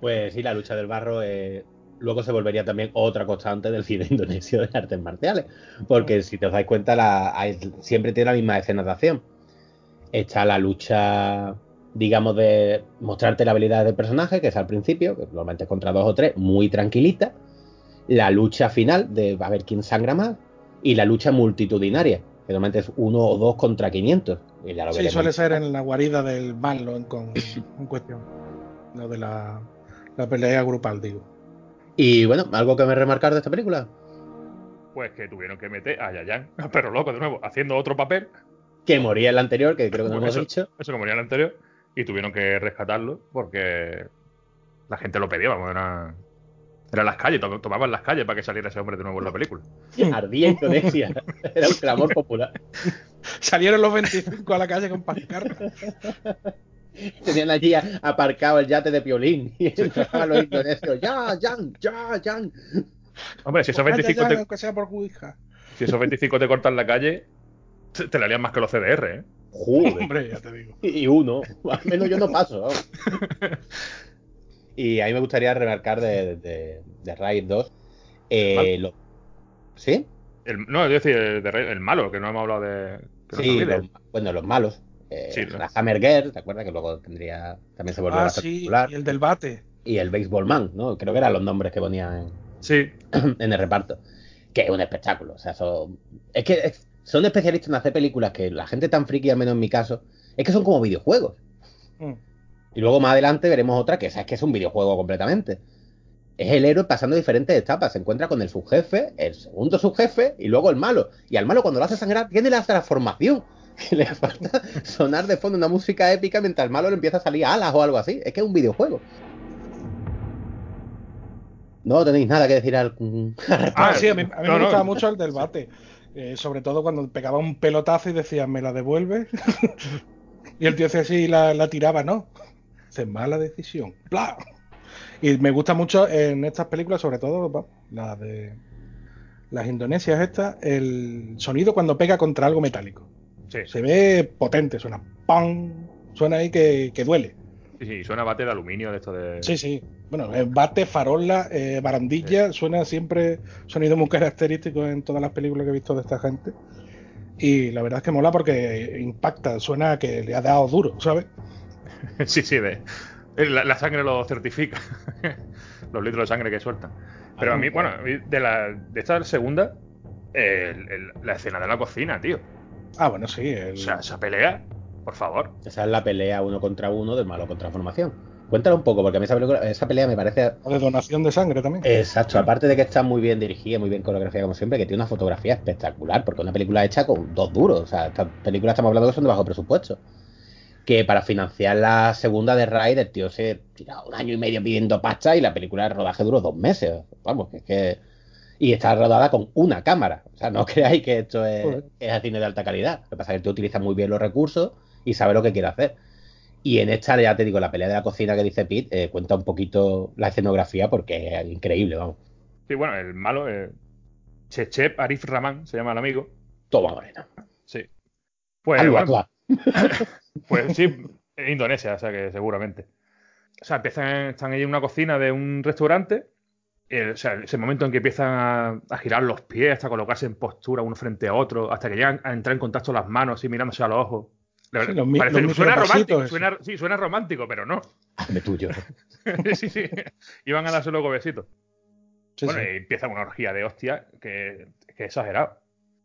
Pues sí, la lucha del barro eh, luego se volvería también otra constante del cine indonesio de artes marciales. Porque si te os dais cuenta, la, hay- siempre tiene la misma escena de acción. Está la lucha, digamos, de mostrarte la habilidad del personaje, que es al principio, que normalmente es contra dos o tres, muy tranquilita. La lucha final de a ver quién sangra más. Y la lucha multitudinaria, que normalmente es uno o dos contra 500. Y ya lo Sí, veremos. suele ser en la guarida del malo en, con- en cuestión. Lo de la, la pelea grupal, digo. Y bueno, algo que me remarcar de esta película. Pues que tuvieron que meter a Yayan, a Perro Loco, de nuevo, haciendo otro papel. que moría en la anterior, que creo que no hemos eso, dicho. eso como en el anterior. Y tuvieron que rescatarlo porque la gente lo pedía, vamos, era. Era las calles, to- tomaban las calles para que saliera ese hombre de nuevo en la película. Ardía Indonesia. Era un clamor popular. Salieron los 25 a la calle con pancartas. Tenían allí aparcado el yate de Piolín. Y entraban los indonesios. Ya, Jan, ya, Jan. Hombre, si esos Vaya 25 ya, te, sea por si esos 25 te cortan la calle, te, te la lían más que los CDR, ¿eh? Joder. Hombre, ya te digo. Y uno. Al menos yo no paso. vamos. Y a mí me gustaría remarcar de, de, de Raid 2. eh, lo- ¿Sí? El, no, es decir, el, de Rey- el malo, que no hemos hablado de. no Sí, los- bueno, los malos. Eh, Sí, ¿no? la Hammer Girl, ¿te acuerdas? Que luego tendría. También se volvió Ah, bastante sí, popular. y el del bate. Y el Baseball Man, ¿no? Creo que eran los nombres que ponían en, Sí, en el reparto. Que es un espectáculo. O sea, son. Es que es- son especialistas en hacer películas que la gente tan friki, al menos en mi caso, es que son como videojuegos. Mm. Y luego más adelante veremos otra que esa es que es un videojuego completamente. Es el héroe pasando diferentes etapas. Se encuentra con el subjefe, el segundo subjefe y luego el malo. Y al malo cuando lo hace sangrar tiene la transformación. Que le falta sonar de fondo una música épica mientras el malo le empieza a salir alas o algo así. Es que es un videojuego. No tenéis nada que decir al... Ah, Ah, sí, a mí, a mí no, me no. gustaba mucho el del bate. Eh, sobre todo cuando pegaba un pelotazo y decía, ¿me la devuelve? y el tío hacía así y la, la tiraba, ¿no? Dice, mala decisión. ¡Bla! Y me gusta mucho en estas películas, sobre todo las de las indonesias estas, el sonido cuando pega contra algo metálico. sí, Se ve potente, suena ¡pam! Suena ahí que, que duele. sí, sí, suena bate de aluminio de esto de... Sí, sí. Bueno, eh, bate, farola, eh, barandilla, suena siempre sonido muy característico en todas las películas que he visto de esta gente. Y la verdad es que mola porque impacta, suena a que le ha dado duro, ¿sabes? Sí, sí, de, la, la sangre lo certifica. Los litros de sangre que sueltan. Pero a mí, bueno, de, la, de esta segunda, el- el- la escena de la cocina, tío. Ah, bueno, sí. el- O sea, esa pelea, por favor. Esa es la pelea uno contra uno del malo con transformación. Cuéntalo un poco, porque a mí esa, película- esa pelea me parece o de donación de sangre también. Exacto, aparte de que está muy bien dirigida, muy bien coreografiada como siempre, que tiene una fotografía espectacular, porque una película hecha con dos duros. O sea, esta película estamos hablando que son de bajo presupuesto. Que para financiar la segunda de Raid, el tío se tira un año y medio pidiendo pasta y la película de rodaje duró dos meses. Vamos, que es que. Y está rodada con una cámara. O sea, no creáis que esto es cine de alta calidad. Lo que pasa es que el tío utiliza muy bien los recursos y sabe lo que quiere hacer. Y en esta, ya te digo, la pelea de la cocina que dice Pete, eh, cuenta un poquito la escenografía porque es increíble, vamos. Sí, bueno, el malo, eh, Chechep Arif Rahman, se llama el amigo. Toma morena. Sí. Pues, Algo, bueno, pues sí, en Indonesia, o sea que seguramente. O sea, empiezan, están ahí en una cocina de un restaurante. eh, o sea, ese momento en que empiezan a, a girar los pies hasta colocarse en postura uno frente a otro, hasta que llegan a entrar en contacto las manos y mirándose a los ojos. La Sí, verdad, los parece- los suena romántico, sí. suena, sí, suena romántico, pero no. Hazme tuyo. sí, sí. Iban a darse luego besitos. Sí, bueno, sí. y empieza una orgía de hostia que, que es exagerado.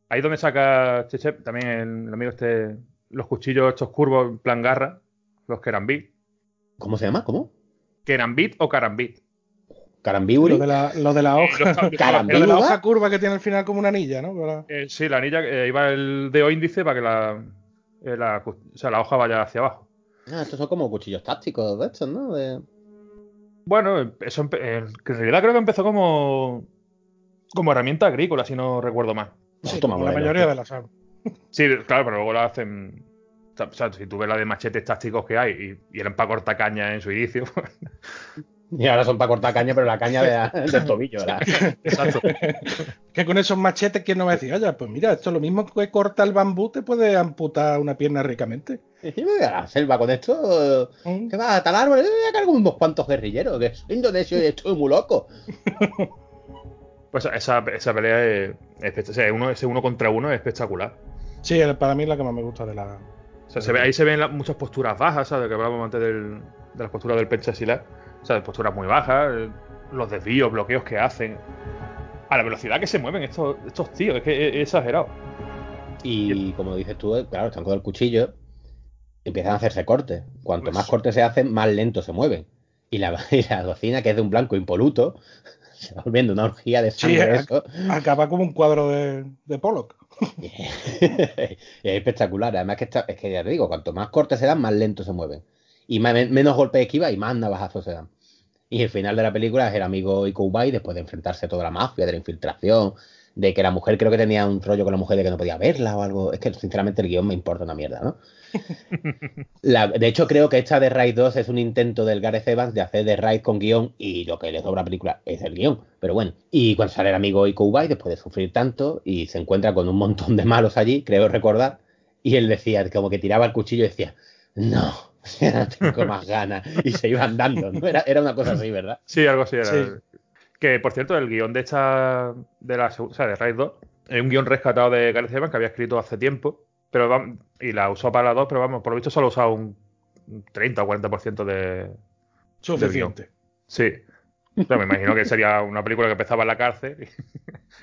Ahí es donde saca Chechep también el, el amigo este, los cuchillos estos curvos en plan garra, los Kerambit. ¿Cómo se llama? ¿Cómo? Kerambit o Karambit. Carambiburi. Lo de la, lo de la hoja. lo de la ¿Vivo, hoja va? curva que tiene al final como una anilla, ¿no? Eh, sí, la anilla, eh, iba el dedo índice para que la, eh, la, o sea, la hoja vaya hacia abajo. Ah, estos son como cuchillos tácticos de estos, ¿no? De... Bueno, eso eh, en realidad creo que empezó como, como herramienta agrícola, si no recuerdo mal. Sí, Toma como la mayoría de las armas. Sí, claro, pero luego la hacen. O sea, si tú ves la de machetes tácticos que hay y, y eran para cortar caña en su inicio. Y ahora son para cortar caña, pero la caña de- del tobillo, ¿verdad? Exacto. Que con esos machetes, ¿quién no va a decir? Oye, pues mira, esto es lo mismo que corta el bambú, te puede amputar una pierna ricamente. Y me voy a la selva con esto. Mm. ¿Qué va a talar árboles? Voy a cargar unos cuantos guerrilleros, que soy indonesio y estoy muy loco. Pues esa, esa pelea es, es- o sea, uno, ese uno contra uno es espectacular. Sí, para mí es la que más me gusta de la. O sea, se ve, ahí se ven la- muchas posturas bajas, ¿sabes? Que hablábamos antes del- de las posturas del penchasilar. O sea, de posturas muy bajas, eh, los desvíos, bloqueos que hacen. A la velocidad que se mueven estos, estos tíos, es que es, es exagerado. Y como dices tú, eh, claro, están con el cuchillo, empiezan a hacerse cortes. Cuanto Pues- más cortes se hacen, más lento se mueven. Y la, y la cocina, que es de un blanco impoluto, se va volviendo una orgía de Sí, sangre eso. Acaba como un cuadro de, de Pollock. es espectacular. Además que está, es que ya te digo, cuanto más cortes se dan, más lento se mueven. Y más- menos golpes de esquiva y más navajazos se dan. Y el final de la película es el amigo Iko Ubai después de enfrentarse a toda la mafia, de la infiltración, de que la mujer creo que tenía un rollo con la mujer de que no podía verla o algo. Es que sinceramente el guion me importa una mierda, ¿no? La- de hecho, creo que esta de Raid 2 es un intento del Gareth Evans de hacer de Raid con guion y lo que le sobra a la película es el guion. Pero bueno, y cuando sale el amigo Iko Ubai, después de sufrir tanto y se encuentra con un montón de malos allí, creo recordar, y él decía, como que tiraba el cuchillo y decía, no, ya tengo más ganas. Y se iba andando, ¿no? Era, era una cosa así, ¿verdad? Sí, algo así era. Sí. Que, por cierto, el guion de esta. de la o sea, de Raid 2, es un guion rescatado de Gareth Evans que había escrito hace tiempo. Pero y la usó para las dos, pero vamos, por lo visto solo ha usado un un 30 o 40% de. Suficiente. Sí. Pero me imagino que sería una película que empezaba en la cárcel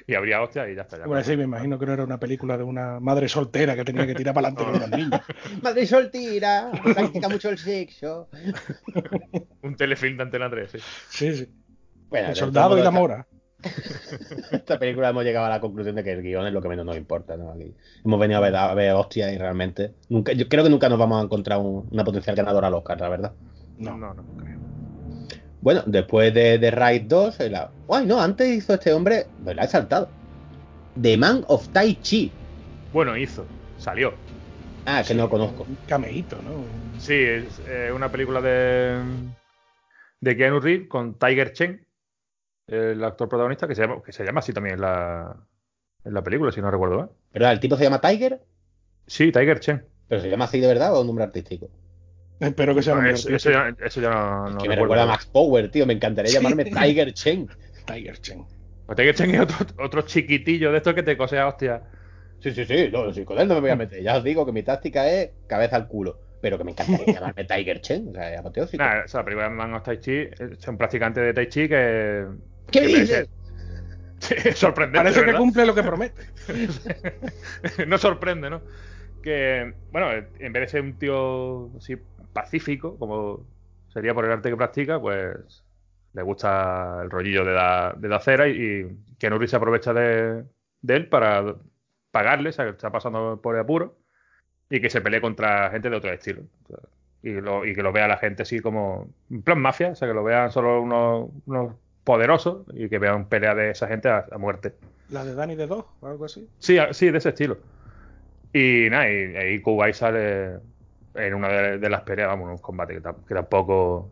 y, y habría hostia y ya está. Ya Bueno, sí, me imagino que no era una película de una madre soltera que tenía que tirar para adelante con los niños. Madre soltera, practica mucho el sexo. Un telefilm de Antena 3, sí. Sí, sí. Bueno, El de soldado y la mora. esta, esta película hemos llegado a la conclusión de que el guion es lo que menos nos importa. ¿no? Aquí hemos venido a ver, a ver hostias y realmente. Nunca, yo creo que nunca nos vamos a encontrar un- una potencial ganadora al Oscar, la verdad. No. No, no, creo. Bueno, después de The Raid 2, el- ¡ay no! Antes hizo este hombre, me la he saltado. The Man of Tai Chi. Bueno, hizo. Salió. Ah, que no lo conozco. Un cameíto, ¿no? Sí, es eh, una película de. de Keanu Reeves con Tiger Chen, el actor protagonista, que se llama, que se llama así también en la, en la película, si no recuerdo mal. Pero el tipo se llama Tiger, Sí, Tiger Chen. pero se llama así de verdad o es un nombre artístico. Espero que sea No, un eso, eso ya, eso ya no, no que me recuerda a Max Power, tío. Me encantaría llamarme Tiger Chen. Tiger Chen. Pues Tiger Chen es otro, otro chiquitillo de estos que te cosea, hostia. Sí, sí, sí, no, sí, con él no me voy a meter. Ya os digo que mi táctica es cabeza al culo. Pero que me encantaría llamarme Tiger Chen. O sea, es apoteósico. Nada, esa película de Man of Tai Chi es un practicante de Tai Chi que. ¿Qué que dices? Sorprendente. Parece que cumple lo que promete. no sorprende, ¿no? Que, bueno, en vez de ser un tío así pacífico, como sería por el arte que practica, pues le gusta el rollillo de la, de la cera y, y Reeves se aprovecha de, de él para pagarle, o sea, que está pasando por el apuro y que se pelee contra gente de otro estilo. O sea, y, lo- y que lo vea la gente así como en plan mafia, o sea, que lo vean solo unos, unos poderosos y que vean pelea de esa gente a- a muerte. La de Danny de Dog o algo así. Sí, sí, de ese estilo. Y nada, y ahí Kuwait sale en una de, de las peleas, vamos, un combate que, que tampoco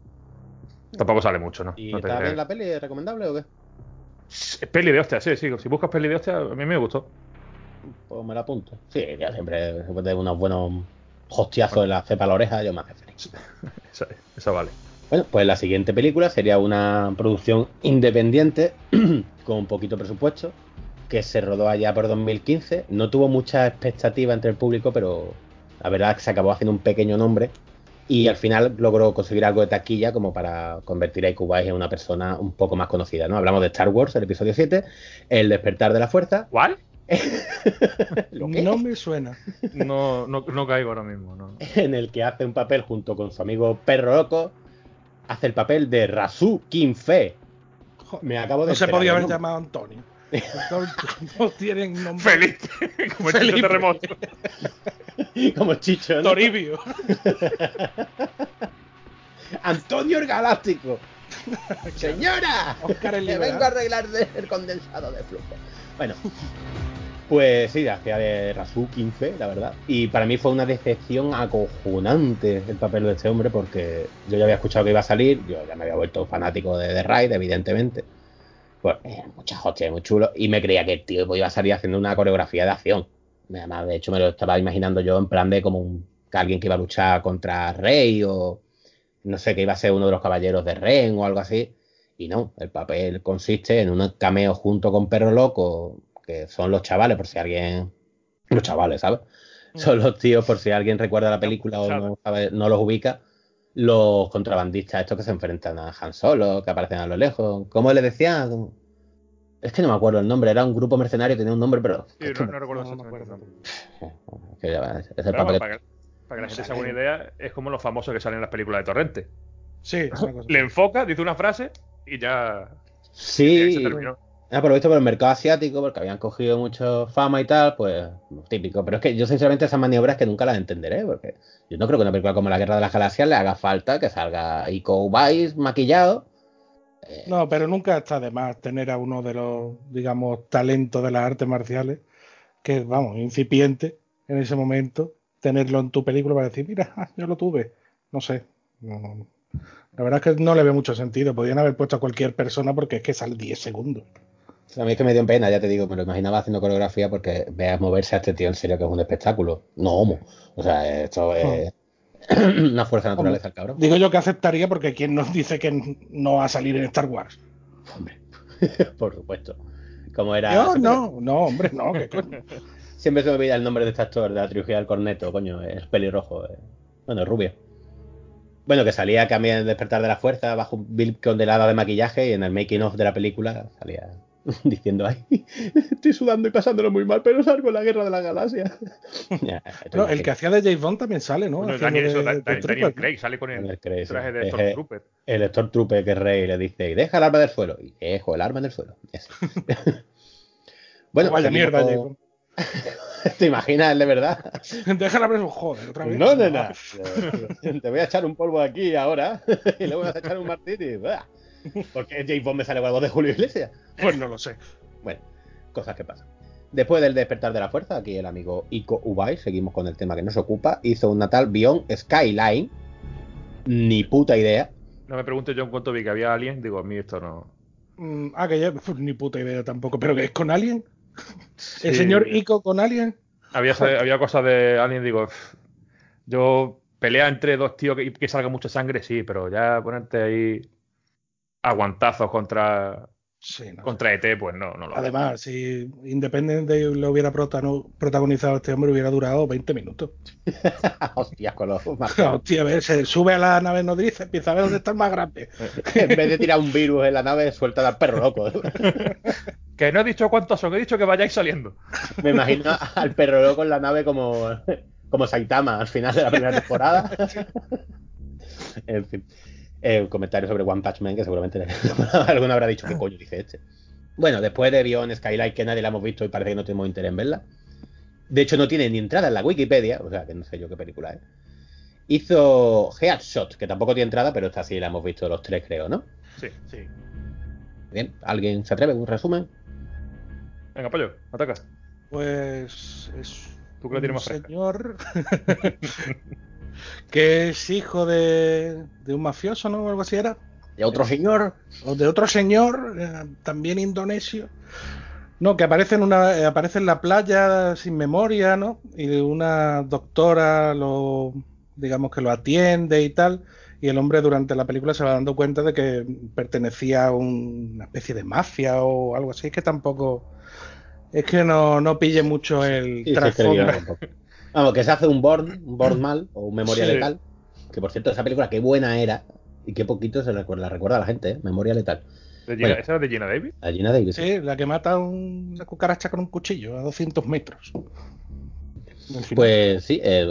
tampoco sale mucho, ¿no? ¿Y No te bien la peli? ¿Es recomendable o qué? Es Peli de hostia, sí, sí. Si buscas peli de hostia, a mí me gustó. Pues me la apunto. Sí, ya siempre de unos buenos hostiazos en la cepa a la oreja, yo me hace feliz. Esa, esa vale. Bueno, pues la siguiente película sería una producción independiente con un poquito presupuesto que se rodó allá por 2015. No tuvo mucha expectativa entre el público, pero la verdad es que se acabó haciendo un pequeño nombre y al final logró conseguir algo de taquilla como para convertir a Ikubais en una persona un poco más conocida, ¿no? Hablamos de Star Wars, el episodio 7, El despertar de la fuerza. ¿Cuál? No me suena. No, no, no caigo ahora mismo, no. en el que hace un papel junto con su amigo Perro Loco, hace el papel de Rasu Kinfe. Me acabo de No se podía haber llamado Antonio. No, no tienen nombre. Felipe, como el chiste Felipe. terremoto. Como Chicho, ¿no? Toribio. Antonio el Galáctico. Señora, Oscar el vengo a arreglar el condensado de flujo. Bueno, pues sí, hacía de Rasu 15, la verdad. Y para mí fue una decepción acojonante el papel de este hombre porque yo ya había escuchado que iba a salir, yo ya me había vuelto fanático de The Raid, evidentemente. Pues eh, muchas hostias, muy chulo. Y me creía que el tío iba a salir haciendo una coreografía de acción. Además, de hecho, me lo estaba imaginando yo en plan de como un, alguien que iba a luchar contra Rey o no sé, que iba a ser uno de los caballeros de Ren o algo así. Y no, el papel consiste en un cameo junto con Perro Loco, que son los chavales, por si alguien. Los chavales, ¿sabes? Son los tíos, por si alguien recuerda la película o no, sabe- no los ubica. Los contrabandistas, estos que se enfrentan a Han Solo, que aparecen a lo lejos. ¿Cómo le decían? Es que no me acuerdo el nombre, era un grupo mercenario, tenía un nombre, pero. Sí, es que no, no recuerdo no me exactamente acuerdo. el nombre. es que ya- es el Pero para, que, para que la gente se haga una idea, es como los famosos que salen en las películas de Torrente. Sí. Le enfoca, dice una frase y ya, ya Sí, se terminó. Ah, por lo visto por el mercado asiático, porque habían cogido mucho fama y tal, pues típico. Pero es que yo sinceramente esas maniobras que nunca las entenderé, porque yo no creo que una película como La Guerra de las Galaxias le haga falta que salga Iko Uwais maquillado. Eh, No, pero nunca está de más tener a uno de los, digamos, talentos de las artes marciales, que vamos, incipiente en ese momento, tenerlo en tu película para decir, mira, yo lo tuve. No sé. no- la verdad es que no le veo mucho sentido. Podrían haber puesto a cualquier persona porque es que sale 10 segundos. A mí es que me dio pena, ya te digo, me lo imaginaba haciendo coreografía porque veas moverse a este tío en serio que es un espectáculo. No homo. O sea, esto es una fuerza de naturaleza, el cabrón. Digo yo que aceptaría porque quien nos dice que no va a salir en Star Wars. Hombre, por supuesto. Como era. Yo no, no, hombre, no, ¿qué coño? Siempre se me olvida el nombre de este actor de la trilogía del corneto, coño, es pelirrojo. eh. Bueno, es rubio. Bueno, que salía también en Despertar de la Fuerza bajo un bill condenada de maquillaje y en el making of de la película salía diciendo, ay, estoy sudando y pasándolo muy mal, pero salgo en la guerra de la galaxia. No, el que hacía de James Bond también sale, ¿no? Bueno, Daniel, eso, de- Da- de Da- Daniel Trooper, ¿no? Craig sale con el Craig, traje sí. de Stormtrooper. El Stormtrooper que rey le dice, y deja el arma del suelo. Y dejo el arma en el suelo. Bueno, Vaya mierda, con-. ¿Te imaginas el de verdad? Déjala ver, joder, otra vez. No, nena. Te voy a echar un polvo aquí ahora y luego vas a echar un martini. ¿Por qué James Bond me sale con la voz de Julio Iglesias? Pues no lo sé. Bueno, cosas que pasan. Después del despertar de la fuerza, aquí el amigo Iko Ubai, seguimos con el tema que nos ocupa, hizo un natal Beyond Skyline. Ni puta idea. No me pregunte yo en cuanto vi que había alguien, digo, a mí esto no. Mm, ah, que ya, pues, ni puta idea tampoco. ¿Pero que es con Alien? ¿El señor Ico con Alien? Había, había cosas de alguien, digo, "Pff, yo pelea entre dos tíos que, que salga mucha sangre, sí, pero ya ponerte ahí aguantazos contra, Sí, no. contra ET, pues no, no lo hago. Además, si Independent Day lo hubiera protagonizado este hombre, hubiera durado 20 minutos. Hostias, con los marcianos. Hostia, a ver, se sube a la nave nodriza, empieza a ver dónde está el más grande. En vez de tirar un virus en la nave, suelta al perro loco. Que no he dicho cuántos son, he dicho que vayáis saliendo. Me imagino al perro loco en la nave como, como Saitama al final de la primera temporada. en fin. Eh, un comentario sobre One Punch Man que seguramente alguno habrá dicho qué coño dice este. Bueno, después de Beyond Skylight, que nadie la hemos visto y parece que no tenemos interés en verla. De hecho, no tiene ni entrada en la Wikipedia, o sea que no sé yo qué película es. Hizo Headshot, que tampoco tiene entrada, pero esta sí la hemos visto los tres, creo, ¿no? Sí, sí. Bien, ¿alguien se atreve? ¿Un resumen? Venga, pollo, ataca. Pues es Tú que lo tienes más fresca. señor que es hijo de, de un mafioso, ¿no? O algo así era. ¿Y otro señor? O de otro señor, eh, también indonesio. No, que aparece en una, eh, aparece en la playa sin memoria, ¿no? Y una doctora lo, digamos que lo atiende y tal. Y el hombre durante la película se va dando cuenta de que pertenecía a un- una especie de mafia o algo así. Es que tampoco, es que no, no pille mucho el Sí, trasfondo. Vamos, que se hace un Born, un Born mal, o un Memoria Sí. Letal. Que por cierto, esa película qué buena era y qué poquito se recuerda, la recuerda a la gente, ¿eh? Memoria Letal. ¿De Gina- Bueno. ¿Esa era de Gina Davis? A Gina Davis. Sí, la que mata a un- una cucaracha con un cuchillo a 200 metros. Pues sí, eh,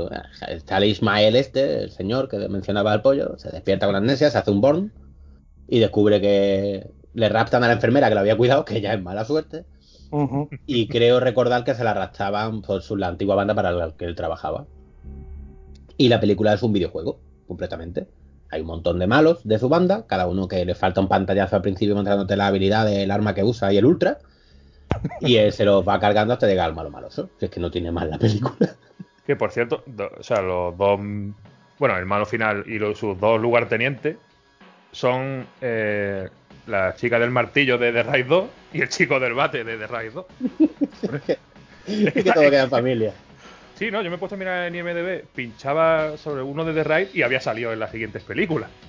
está el Ismael este, el señor que mencionaba al pollo, se despierta con amnesia, se hace un Born y descubre que le raptan a la enfermera que lo había cuidado, que ya es mala suerte. Y creo recordar que se la arrastraban por su, la antigua banda para la que él trabajaba. Y la película es un videojuego, completamente. Hay un montón de malos de su banda, cada uno que le falta un pantallazo al principio mostrándote la habilidad del arma que usa y el ultra. Y él se los va cargando hasta llegar al malo maloso. Si es que no tiene más la película. Que por cierto, do- o sea, los dos. Bueno, el malo final y los, sus dos lugartenientes son eh, la chica del martillo de The Raid 2 y el chico del bate de The Raid 2. Es que todo queda en familia. Sí, no, yo me he puesto a mirar en IMDb, pinchaba sobre uno de The Raid y había salido en las siguientes películas.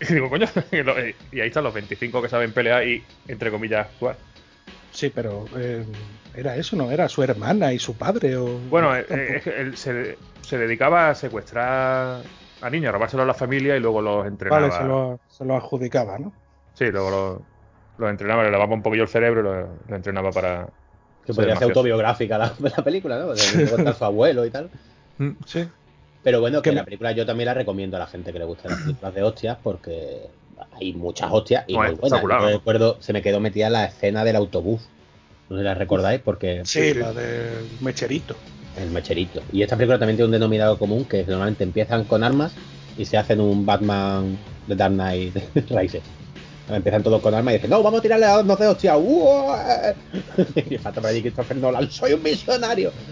Y digo, coño, y ahí están los 25 que saben pelear y, entre comillas, actuar. Sí, pero eh, era eso, ¿no? Era su hermana y su padre. O... Bueno, eh, que él se, se dedicaba a secuestrar a niños, a robárselos a la familia y luego los entrenaba. Vale, se lo, se lo adjudicaba, ¿no? Sí, luego los, los entrenaba, le lavaba un poquillo el cerebro y lo entrenaba para. Que podría ser autobiográfica la, la película, ¿no? Luego está su abuelo y tal. Mm. Sí. Pero bueno, que la película yo también la recomiendo a la gente que le gustan las películas de hostias porque hay muchas hostias y No, muy es buenas. Yo recuerdo, se me quedó metida la escena del autobús. No sé si la recordáis porque Sí, la del mecherito. El mecherito. Y esta película también tiene un denominador común que normalmente empiezan con armas y se hacen un Batman de Dark Knight Rises. Empiezan todos con armas y dicen, no, vamos a tirarle a no de hostia. Y por allí Christopher Nolan, soy un visionario.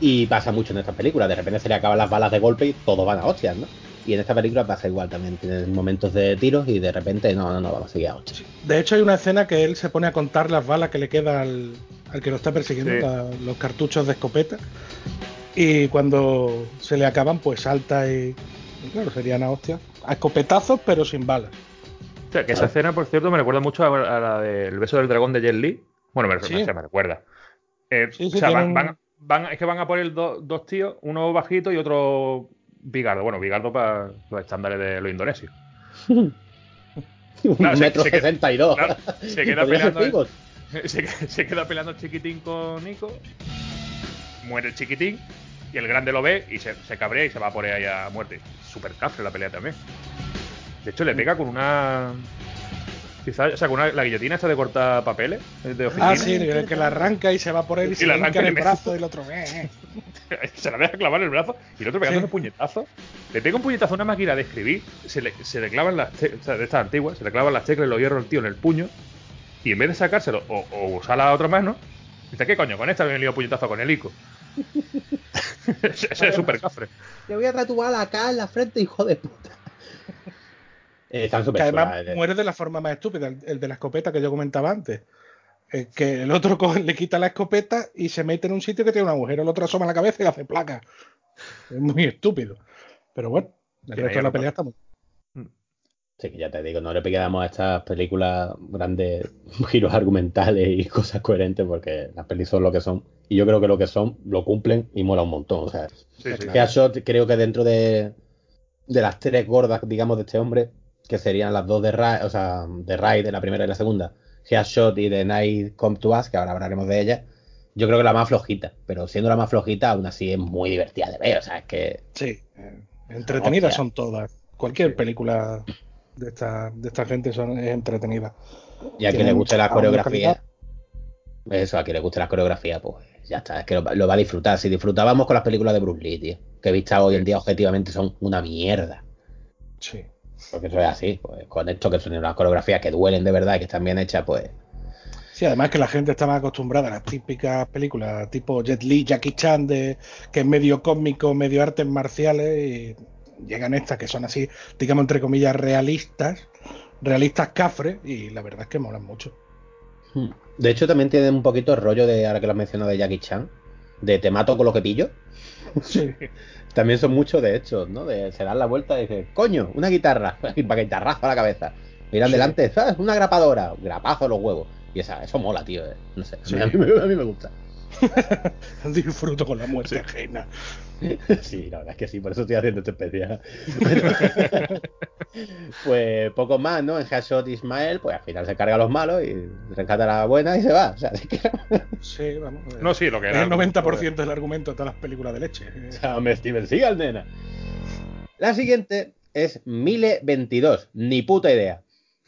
Y pasa mucho en estas películas, de repente se le acaban las balas de golpe y todos van a hostias, ¿no? Y en esta película pasa igual también, tienen momentos de tiros y de repente, no, no, no, vamos a seguir a hostias. De hecho, hay una escena que él se pone a contar las balas que le queda al, al que lo está persiguiendo, Sí. la- los cartuchos de escopeta. Y cuando se le acaban, pues salta y, y claro, serían a hostias. A escopetazos, pero sin balas. O sea, que esa escena, por cierto, me recuerda mucho a, la del beso del dragón de Jet Li. Bueno, me, Sí. me- recuerda. Eh, Sí, sí, o sea, van, van- van- es que van a poner do- dos tíos, uno bajito y otro bigardo. Bueno, bigardo para los estándares de los indonesios. Un Claro, se- metro se queda- sesenta y dos. claro, se queda peleando- se, se queda peleando el chiquitín con Nico. Muere el chiquitín. Y el grande lo ve y se, se cabrea y se va por ahí a muerte. Super cafre la pelea también. De hecho, le pega con una. Quizás, o sea, con una, la guillotina esta de cortar papeles. De oficina. Ah, sí, el que la arranca y se va por él y, Y se la le arranca en el le brazo y el otro. eh, eh. se la deja clavar en el brazo y el otro pegando Sí. un puñetazo. Le pega un puñetazo a una máquina de escribir, se le, se le clavan las te- o sea, de estas antiguas, se le clavan las teclas y los hierros al tío en el puño. Y en vez de sacárselo o, o usar la otra mano, dice, ¿qué coño? Con esta me he liado puñetazo con el ICO. Ese es súper cafre. Te voy a tatuar acá en la frente, hijo de puta. Eh, están Que súper además eh. muere de la forma más estúpida, el, el de la escopeta que yo comentaba antes. Eh, que el otro coge- le quita la escopeta y se mete en un sitio que tiene un agujero, el otro asoma la cabeza y le hace placa. Es muy estúpido. Pero bueno, el resto de la pelea está muy. Sí, que ya te digo, no le pegamos a estas películas grandes giros argumentales y cosas coherentes porque las pelis son lo que son. Y yo creo que lo que son lo cumplen y mola un montón. O sea, Sí, sí. Creo que dentro de, de las tres gordas, digamos, de este hombre, que serían las dos de Ray, o sea, de Ray, de la primera y la segunda, Headshot y de Night Come to Us, que ahora hablaremos de ella, yo creo que la más flojita, pero siendo la más flojita, aún así es muy divertida de ver, o sea, es que... Sí, entretenidas son todas. Cualquier película de esta, de esta gente son, es entretenida. Y a quien le guste la coreografía, eso, a quien le guste la coreografía, pues ya está, es que lo, lo va a disfrutar. Si disfrutábamos con las películas de Bruce Lee, tío, que vistas hoy en día objetivamente son una mierda. Sí. Porque eso es así, pues con esto que son unas coreografías que duelen de verdad y que están bien hechas, pues Sí, además que la gente está más acostumbrada a las típicas películas tipo Jet Li, Jackie Chan, de, que es medio cómico, medio artes marciales, y llegan estas que son así, digamos entre comillas, realistas, realistas cafres, y la verdad es que molan mucho. Hmm. De hecho, también tiene un poquito el rollo de, ahora que lo has mencionado de Jackie Chan, de te mato con lo que pillo. Sí, También son muchos de hechos, ¿no? De se dan la vuelta y dicen, coño, una guitarra, para guitarrazo a la cabeza. Miran Sí. delante, ¿sabes? Una grapadora, grapazo a los huevos. Y esa, eso mola, tío. eh. No sé, Sí. a, mí, a mí me gusta. disfruto con la muerte ajena. Sí, la verdad es que sí, por eso estoy haciendo este especial. pues poco más, ¿no? En Headshot Ismael, pues al final se carga a los malos y rescata a la buena y se va. O sea, es que Sí, vamos. No, sí, lo que es era. el 90% del argumento de todas las películas de leche. Eh, Llame Steven Seagal, nena. La siguiente es Mile 22. Ni puta idea.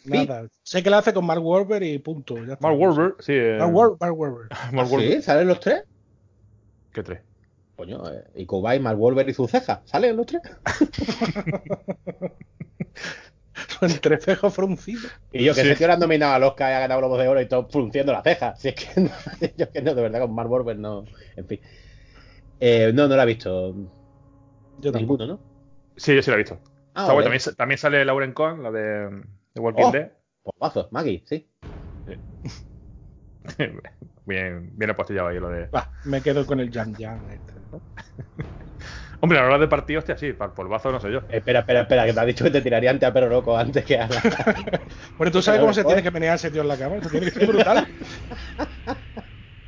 Nada. Sé que la hace con Mark Wahlberg y punto. ya. Mark Wahlberg, sí. eh, Mark, Wahl- Mark Wahlberg. Mark ¿Sí? Wahlberg. ¿Salen los tres? ¿Qué tres? Coño, eh, y Kubai, Mark Wolver y su ceja. ¿Salen los tres? Entre cejos fruncidos. Y yo que Sí. sé que ahora han nominado al Oscar y ha ganado Globos de Oro y todo frunciendo la ceja. Si es que no, yo que no, de verdad, con Mark Wolver no. En fin. Eh, no, no la he visto. Yo tampoco. Ninguno, ¿no? Sí, yo sí la he visto. Ah, también sale Lauren Cohen, la de, de Walking Oh. Dead. Maggie, sí. bien, bien apostillado ahí lo de. Va, me quedo con el Jan Jan. este, ¿no? Hombre, a la hora de partido, hostia, sí, para el polvazo no sé yo. Espera, espera, espera, que te has dicho que te tiraría ante a perro loco antes que a la... Bueno, ¿tú sabes Pero cómo se tiene que menear ese tío en la cama? Eso tiene que ser brutal.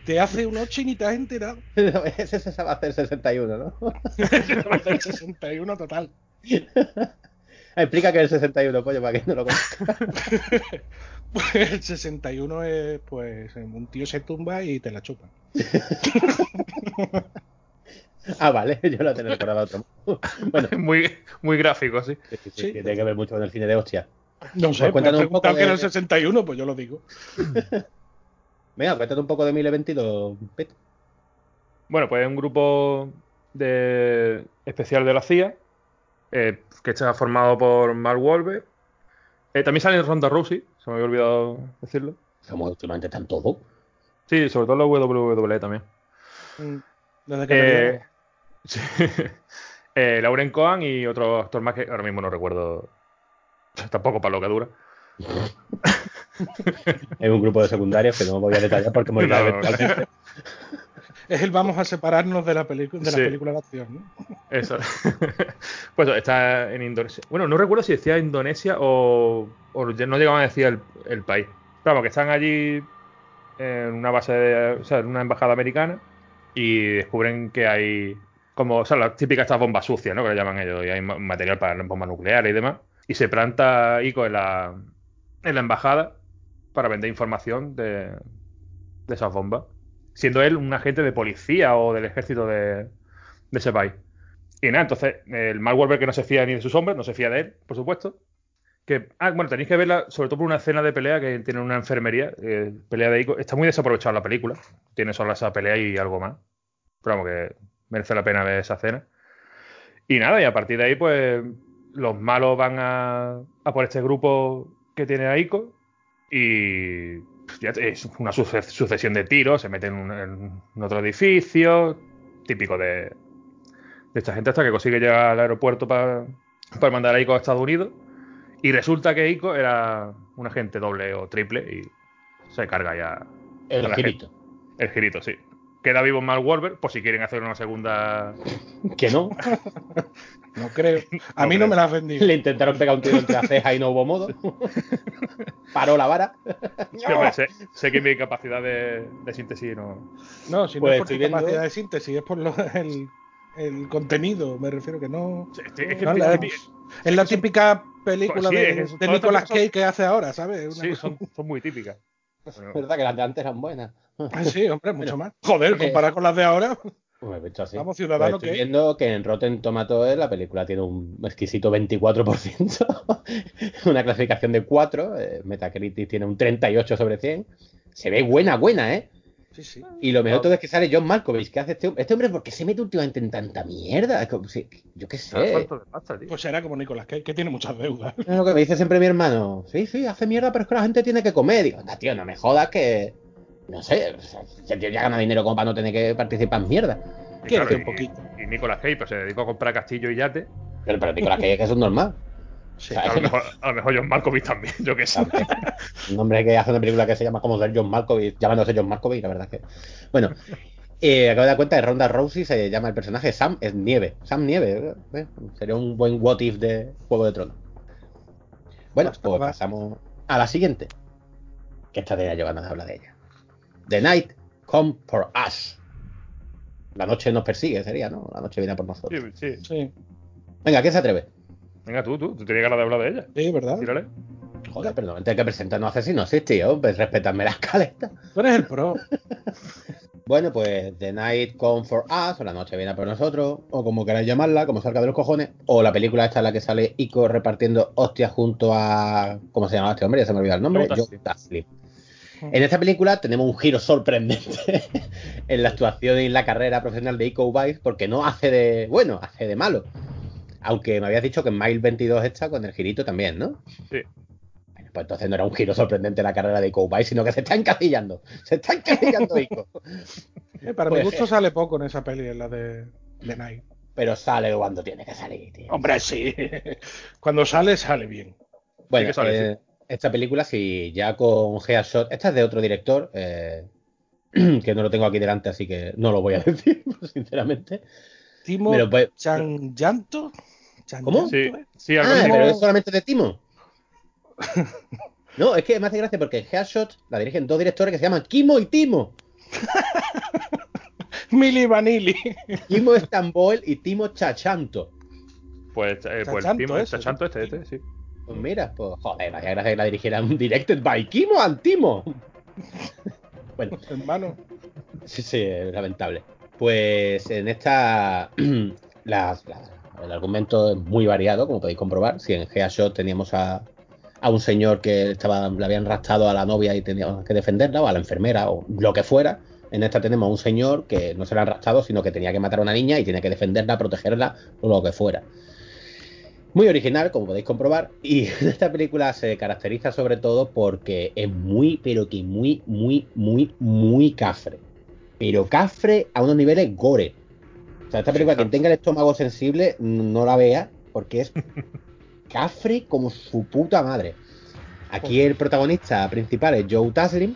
te hace un 8 y ni te has enterado. Ese se va a hacer 61, ¿no? Va a hacer 61 total. Explica que es el 61, pollo, para que no lo conozca. Pues el 61 es, pues, un tío se tumba y te la chupa. Ah, vale, yo lo tenía recordado otro. Bueno, Muy, muy gráfico, sí. sí, sí, Sí. que tiene que ver mucho con el cine de hostia. No sé, Pues me un poco que era el de- 61, pues yo lo digo. Venga, cuéntate un poco de 1022, Pete. Bueno, pues es un grupo de especial de la CIA eh, que está formado por Mark Wahlberg. Eh, también sale Ronda Rousey, se me había olvidado decirlo. Como últimamente están todos. Sí, sobre todo la WWE también. Mm, que Eh, sí. Eh, Lauren Cohen y otro actor más que ahora mismo no recuerdo tampoco para lo que dura. Es un grupo de secundarios que no voy a detallar porque me No, eventualmente. Es el vamos a separarnos de la, pelicu- de la película de acción, ¿no? Eso. pues está en Indonesia. Bueno, no recuerdo si decía Indonesia o, o no llegaban a decir el, el país. Pero vamos, que están allí en una base, de- o sea, en una embajada americana y descubren que hay como, o sea, las típicas estas bombas sucias, ¿no? Que le llaman ellos, y hay ma- material para bombas nucleares y demás. Y se planta Ico en la, en la embajada para vender información de, de esas bombas, siendo él un agente de policía o del ejército de, de ese país. Y nada, entonces el Wahlberg que no se fía ni de sus hombres, no se fía de él, por supuesto. Que, ah, bueno, tenéis que verla, sobre todo por una escena de pelea que tiene una enfermería, eh, pelea de Ico. Está muy desaprovechada la película. Tiene solo esa pelea y algo más. Pero vamos, que merece la pena ver esa escena. Y nada, y a partir de ahí, pues, los malos van a, a por este grupo que tiene a Ico. Y es una suce- sucesión de tiros, se meten en, otro edificio, típico de, de esta gente hasta que consigue llegar al aeropuerto para, para mandar a Ico a Estados Unidos. Y resulta que Ico era un agente doble o triple y se carga ya El girito. el girito, sí. Queda vivo Mark Wahlberg por si quieren hacer una segunda. Que no. No creo. A No mí creo. no me la has vendido. Le intentaron pegar un tiro entre las cejas y no hubo modo. Paró la vara. Sí, hombre, sé, sé que mi capacidad de, de síntesis no. No, si Pues no es por estoy tu viendo- capacidad de síntesis, es por lo- el, el contenido. Me refiero que no. Sí, es que no es la- típico- es la típica película Sí, de, Nicolas Cage que hace ahora, ¿sabes? Una sí, cosa- son, son muy típicas. Pero- verdad que las de antes eran buenas. Ah, Sí, hombre, mucho más. Joder, comparado con las de ahora. Pues visto así. Vamos, Pues ciudadano, estoy ¿qué? viendo que en Rotten Tomatoes la película tiene un exquisito 24%, una clasificación de 4, eh, Metacritic tiene un 38 sobre 100. Se ve buena, buena, ¿eh? Sí, sí. Y lo mejor todo es que sale John Malkovich, que hace este hombre. Este hombre, ¿por qué se mete últimamente en tanta mierda? Es como si- yo qué sé. Pues será como Nicolas Cage, que tiene muchas deudas. Es lo que me dice siempre mi hermano. Sí, sí, hace mierda, pero es que la gente tiene que comer. Digo, anda, tío, no me jodas que. No sé, o sea, ese tío ya gana dinero como para no tener que participar en mierda. Y, claro, un poquito. y, y Nicolas Cage pues, se dedicó a comprar castillo y yate. Pero para Nicolas Cage es que eso es normal. Sí. O sea, A lo mejor, a lo mejor John Malkovich también, yo qué sé. Un hombre que hace una película que se llama como ser John Malkovich, llamándose John Malkovich, la verdad es que. Bueno, eh, acabo de dar cuenta de Ronda Rousey, se llama el personaje Sam, es Nieve. Sam Nieve, eh, sería un buen what if de Juego de Tronos. Bueno, Basta, pues va. pasamos a la siguiente. Que esta de ganas de hablar de ella. The Night Come for Us. La noche nos persigue, sería, ¿no? La noche viene por nosotros. Sí, sí. Sí, Venga, ¿quién se atreve? Venga, tú, tú, tú tienes ganas de hablar de ella. sí, ¿verdad? Tírale. Joder, pero no me tengo que presentarnos asesinos, sí, tío. Pues respetadme la escaleta. Tú eres el pro. Bueno, pues The Night Come for Us, o La Noche Viene por Nosotros, o como queráis llamarla, como salga de los cojones, o la película esta en la que sale Ico repartiendo hostias junto a. ¿Cómo se llamaba este hombre? Ya se me olvidó el nombre. Joe Taslim. En esta película tenemos un giro sorprendente en la actuación y en la carrera profesional de Ico Ubaid, porque no hace de. Bueno, hace de malo. Aunque me habías dicho que en Mile 22 está con el girito también, ¿no? Sí. Bueno, pues entonces no era un giro sorprendente la carrera de Ubaid, sino que se está encasillando. Se está encasillando Ico. Eh, para Pues, mi gusto eh. sale poco en esa peli, en la de, de Night. Pero sale cuando tiene que salir, tío. Hombre, sí. Cuando sale, sale bien. Bueno, sale, eh, esta película, si ya con Headshot, esta es de otro director, eh, que no lo tengo aquí delante, así que no lo voy a decir, sinceramente. Timo Chanyanto. ¿Cómo? Sí, sí, algo Ah, pero es solamente de Timo. No, es que me hace gracia porque Headshot la dirigen dos directores que se llaman Kimo y Timo. Mili Vanilli. Kimo Estambul y Timo Chachanto. Pues, eh, pues timo, ese, chachanto este, este, sí. Pues mira, pues joder, me hacía gracia que la dirigieran directed by Kimo and Timo. Bueno, Hermano. Sí, sí, es lamentable. Pues en esta. las- la- el argumento es muy variado, como podéis comprobar. Si en Geashot teníamos a, un señor que estaba, le habían raptado a la novia y teníamos que defenderla, o a la enfermera, o lo que fuera. En esta tenemos a un señor que no se le han raptado, sino que tenía que matar a una niña y tiene que defenderla, protegerla, o lo que fuera. Muy original, como podéis comprobar. Y esta película se caracteriza sobre todo porque es muy, pero que muy, muy, muy, muy cafre. Pero cafre a unos niveles gore. O sea, esta película, quien tenga el estómago sensible, no la vea, porque es cafre como su puta madre. Aquí el protagonista principal es Joe Taslim,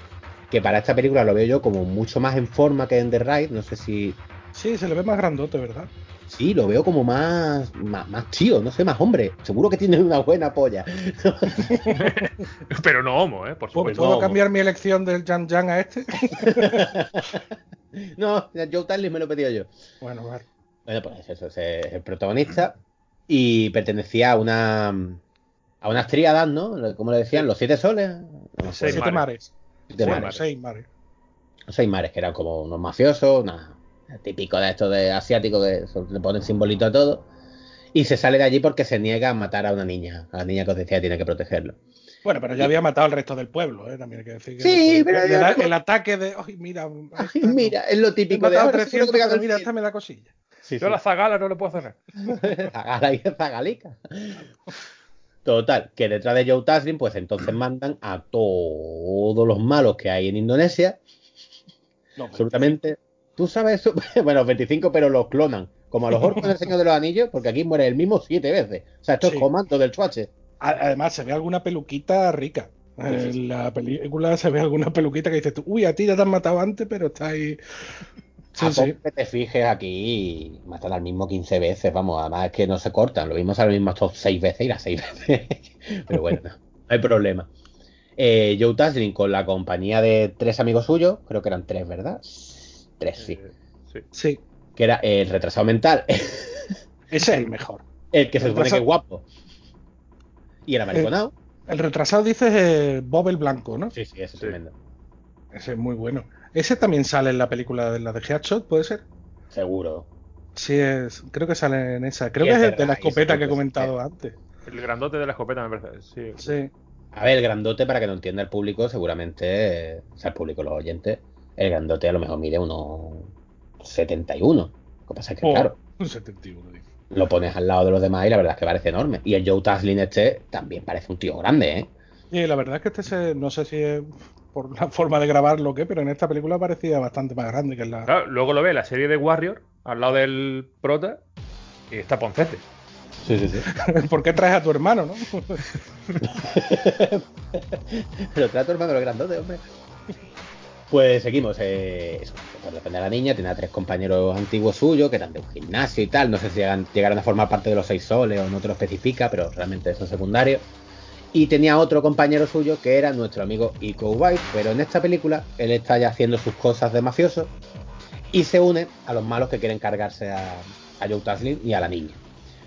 que para esta película lo veo yo como mucho más en forma que en The Ride. No sé si Sí, se le ve más grandote, ¿verdad? Sí, lo veo como más, más, más tío, no sé, más hombre. Seguro que tiene una buena polla. Pero no homo, ¿eh? Por ¿Puedo, supuesto. puedo no. cambiar mi elección del Jan Jan a este? no, Joe Tarly me lo he pedido yo. bueno, vale. Bueno, pues eso, es el protagonista. Y pertenecía a una. a unas tríadas, ¿no? ¿Cómo le decían? ¿Los siete soles? No. Seis Siete mares. mares. Siete Bueno, mares. seis mares. Los seis mares, que eran como unos mafiosos, una, típico de estos de asiáticos que le ponen simbolito a todo. Y se sale de allí porque se niega a matar a una niña. A la niña que os decía tiene que protegerlo. Bueno, pero ya había matado al resto del pueblo, ¿eh? También hay que decir que Sí, el, pero el- ataque de. ¡Ay, mira! Ay, mira, es lo He típico de matado ahora. seguro 300, que me gano pero el mira, esta me da cosilla. Sí, Yo sí. la zagala no le puedo hacer nada. Zagala y Zagalica. Total, que detrás de Joe Taslim, pues entonces mandan a todos los malos que hay en Indonesia, No, absolutamente. ¿Tú sabes eso? Bueno, 25, pero los clonan. Como a los orcos del Señor de los Anillos, porque aquí muere el mismo siete veces. O sea, esto Sí. es comando del chuache. Además, se ve alguna peluquita rica. En la película se ve alguna peluquita que dices tú, uy, a ti ya te han matado antes, pero está ahí. Sí, a sí. que te fijes aquí, matan al mismo 15 veces, vamos, además es que no se cortan, lo mismo sale mismo estos 6 veces y las 6 veces. Pero bueno, no, no hay problema. Eh, Joe Taslim con la compañía de tres amigos suyos, creo que eran tres, ¿verdad? Tres, sí. Eh, sí. Sí, Que era el retrasado mental, ese es el mejor. el que se supone que es guapo. Y el americanado. El retrasado dices eh, Bob el Blanco, ¿no? Sí, sí, ese es Sí. tremendo. Ese es muy bueno. Ese también sale en la película de la de Headshot, ¿puede ser? Seguro. Sí, es, creo que sale en esa. Creo que es el de la escopeta que he comentado antes. El grandote de la escopeta me parece. Sí. Sí. A ver, el grandote, para que no entienda el público, seguramente, eh, o sea, el público, los oyentes, el grandote a lo mejor mide unos 71. Lo que pasa es que, Oh, claro, un 71, dice. lo pones al lado de los demás y la verdad es que parece enorme. Y el Joe Taslin este también parece un tío grande, ¿eh? Y la verdad es que este se, no sé si es por la forma de grabarlo o qué, pero en esta película parecía bastante más grande que en la. Claro, luego lo ve la serie de Warrior al lado del prota y está Poncete. Sí, sí, sí. ¿Por qué traes a tu hermano, no? Pero trato hermano el grandote, hombre. Pues seguimos. Eh, eso, por defender a la niña, tenía tres compañeros antiguos suyos que eran de un gimnasio y tal. No sé si llegan, llegaron a formar parte de los seis soles o no te lo especifica, pero realmente eso es secundario. Y tenía otro compañero suyo que era nuestro amigo Iko Uwais, pero en esta película él está ya haciendo sus cosas de mafioso y se une a los malos que quieren cargarse a, a Joe Taslim y a la niña.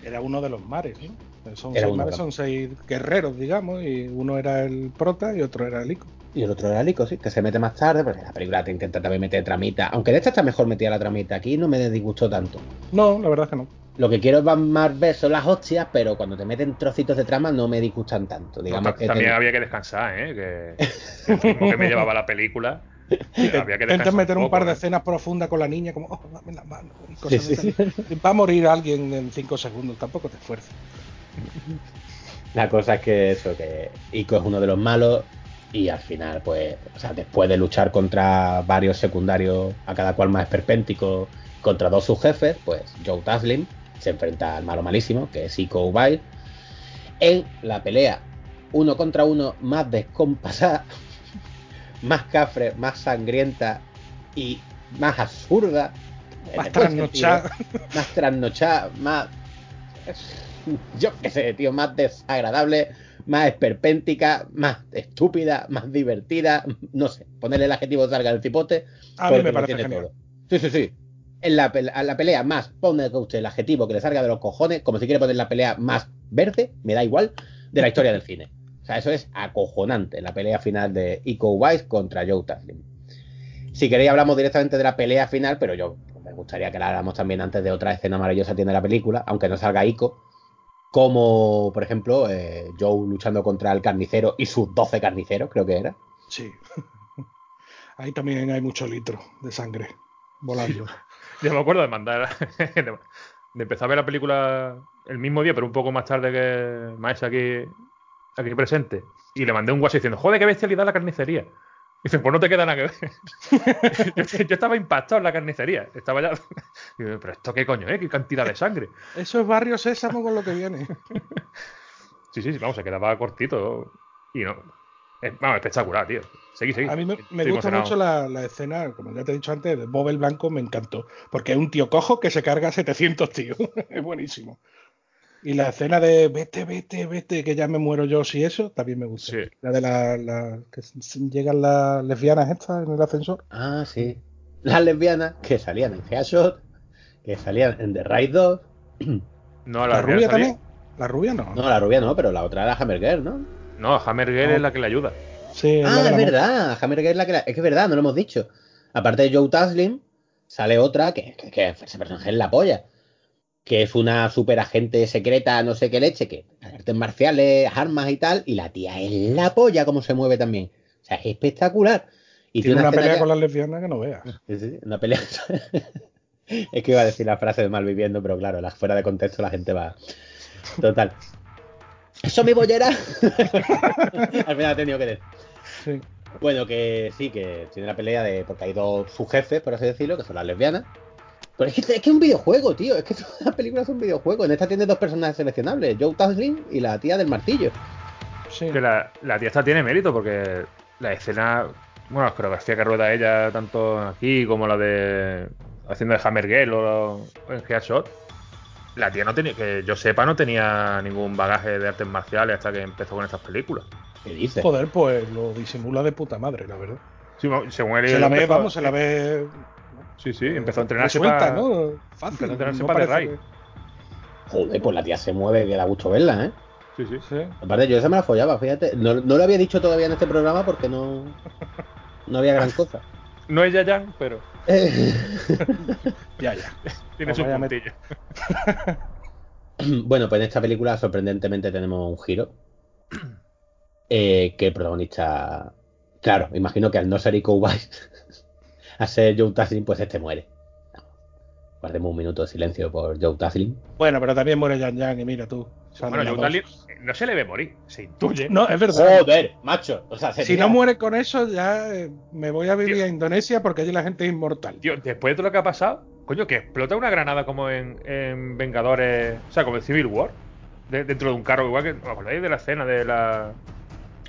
Era uno de los mares, ¿no? Son Era seis uno de mares, son seis guerreros, digamos, y uno era el prota y otro era el Ico. Y el otro era Lico, sí, que se mete más tarde, porque la película te intenta también meter tramita. Aunque de esta está mejor metida la tramita, aquí no me disgustó tanto. No, la verdad es que no. Lo que quiero es más ver son las hostias, pero cuando te meten trocitos de trama no me disgustan tanto. Digamos que también había que descansar, ¿eh? Que, que el ritmo que me llevaba la película. había que Intentas meter un poco, par de ¿eh? escenas profundas con la niña, como, oh, dame la mano, y Sí, cosas sí. Va a morir alguien en cinco segundos, tampoco te esfuerces. La cosa es que eso, que Ico es uno de los malos y al final, pues, o sea, después de luchar contra varios secundarios, a cada cual más esperpéntico, contra dos subjefes, pues Joe Taslim se enfrenta al malo malísimo, que es Ico Ubail, en la pelea uno contra uno más descompasada, más cafre, más sangrienta y más absurda. Más buen trasnochada. Más trasnochada, más yo qué sé, tío, más desagradable, más esperpéntica, más estúpida, más divertida, no sé, ponerle el adjetivo salga del cipote. A mí me parece genial. todo. Sí, sí, sí. En la, pel- a la pelea más, ponle usted el adjetivo que le salga de los cojones, como si quiere poner la pelea más verde, me da igual, de la historia del cine. O sea, eso es acojonante, la pelea final de Iko Uwais contra Joe Taslim. Si queréis hablamos directamente de la pelea final, pero yo me gustaría que la habláramos también antes de otra escena maravillosa que tiene la película, aunque no salga Iko, como por ejemplo eh, Joe luchando contra el carnicero y sus 12 carniceros, creo que era. Sí. Ahí también hay mucho litro de sangre volando. Yo me acuerdo de mandar. de, de empezar a ver la película el mismo día, pero un poco más tarde que Maes aquí, aquí presente. Y le mandé un WhatsApp diciendo, joder, qué bestialidad la carnicería. Y dice, pues no te queda nada que ver. yo, yo estaba impactado en la carnicería. Estaba ya. Yo, pero esto qué coño, ¿eh? Qué cantidad de sangre. Eso es barrio sésamo con lo que viene. Sí, sí, sí, vamos, se quedaba cortito. Y no. Es, vamos, espectacular, tío. Seguí, seguí. A mí me, me gusta emocionado. mucho la, la escena, como ya te he dicho antes, de Bob el Blanco me encantó. Porque es un tío cojo que se carga a 700 tíos. es buenísimo. Y la escena de vete, vete, vete, que ya me muero yo, si eso, también me gusta. Sí. La de la, la- que llegan las lesbianas estas en el ascensor. Ah, sí. Las lesbianas que salían en Headshot, que salían en The Raid 2. No, La, la, rubia salía- también. La rubia no. No, la rubia no, pero la otra era Hammer Girl, ¿no? No, Hammer Girl No. es la que le ayuda. Sí, es Ah, es verdad. Hammer Girl es la que la- Es que es verdad, no lo hemos dicho. Aparte de Joe Taslim, sale otra que, que, que ese personaje es la polla. Que es una super agente secreta, no sé qué leche, que artes marciales, armas y tal. Y la tía es la polla como se mueve también. O sea, es espectacular. Y Tiene una pelea que- con las lesbianas que no veas. Sí, sí, una pelea. es que iba a decir la frase de malviviendo, pero claro, la- fuera de contexto la gente va. Total. ¡Eso mi bollera! Al final ha tenido que decir. Sí. Bueno, que sí, que tiene la pelea de. Porque hay dos subjefes, por así decirlo, que son las lesbianas. Pero es que es que es un videojuego, tío. Es que toda la película es un videojuego. En esta tiene dos personajes seleccionables: Joe Taslim y la tía del martillo. Sí. Que la, la tía esta tiene mérito porque la escena, bueno, la coreografía que rueda ella, tanto aquí como la de haciendo de Hammer Girl o, o en Headshot, la tía no tenía, que yo sepa, no tenía ningún bagaje de artes marciales hasta que empezó con estas películas. ¿Qué dice? Joder, pues lo disimula de puta madre, la verdad. Sí, según él Se la ve, empezó- vamos, se la ve. Sí, sí, empezó a entrenarse suelta, para- ¿no? Fácil. empezó a entrenarse no para parece Raid. Joder, pues la tía se mueve, que da gusto verla, ¿eh? Sí, sí. que- Sí. Aparte, yo esa me la follaba, fíjate. No, no lo había dicho todavía en este programa porque no, no había gran cosa. No es Yayan, pero Ya, ya. tiene su puntillo. bueno, pues en esta película sorprendentemente tenemos un giro. Eh, que el protagonista. Claro, imagino que al no ser Iko Uwais, a ser Joe Taslim, pues este muere. Guardemos un minuto de silencio por Joe Taslim. Bueno, pero también muere Yan Yan y mira tú. Bueno, Joe. Taslim, eh, no se le ve morir, se intuye. No, es verdad. ¡Joder, macho! O sea, se Si no muere con eso, ya eh, me voy a vivir Tío. a Indonesia porque allí la gente es inmortal. Tío, después de todo lo que ha pasado, coño, que explota una granada como en, en Vengadores, o sea, como en Civil War, de- dentro de un carro, igual que, ¿os acordáis de la escena de la,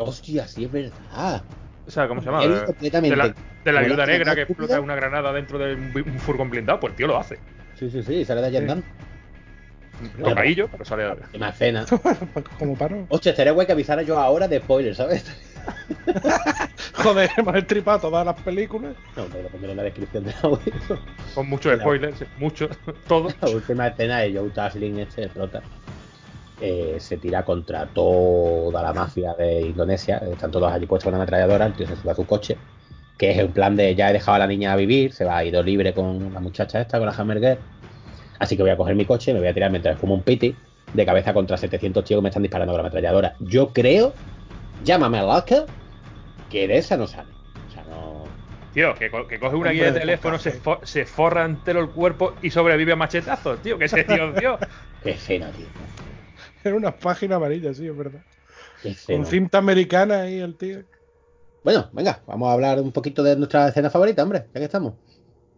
Hostia, sí es verdad. o sea, ¿cómo se llama? He De, visto completamente. de la, de la viuda negra que explota una granada dentro de un, un furgón blindado, pues el tío lo hace. Sí, sí, sí, sale de allá Sí. andando. Tocadillo, pero sale a... Una escena. Como paro. Hostia, estaría guay que avisara yo ahora de spoilers, ¿sabes? Joder, hemos estripado todas las películas. No, pero lo pondré en la descripción del audio. con muchos spoilers, muchos, todo. La última escena de Joe Taslim, este prota, eh, se tira contra toda la mafia de Indonesia. Están todos allí puestos con una ametralladora. El tío se sube a su coche. Que es el plan de ya he dejado a la niña a vivir. Se va a ido libre con la muchacha esta, con la Hammerger. Así que voy a coger mi coche, me voy a tirar mientras fumo un piti de cabeza contra 700 tíos que me están disparando con la ametralladora. Yo creo, llámame a loca, que de esa no sale. O sea, no. Tío, que, co- que coge una guía de teléfono, se, se forra entero el cuerpo y sobrevive a machetazos, tío, que ese tío, tío. Qué escena, tío. Era una página amarilla, sí, es verdad. Con cinta americana ahí el tío. Bueno, venga, vamos a hablar un poquito de nuestra escena favorita, hombre, ya que estamos.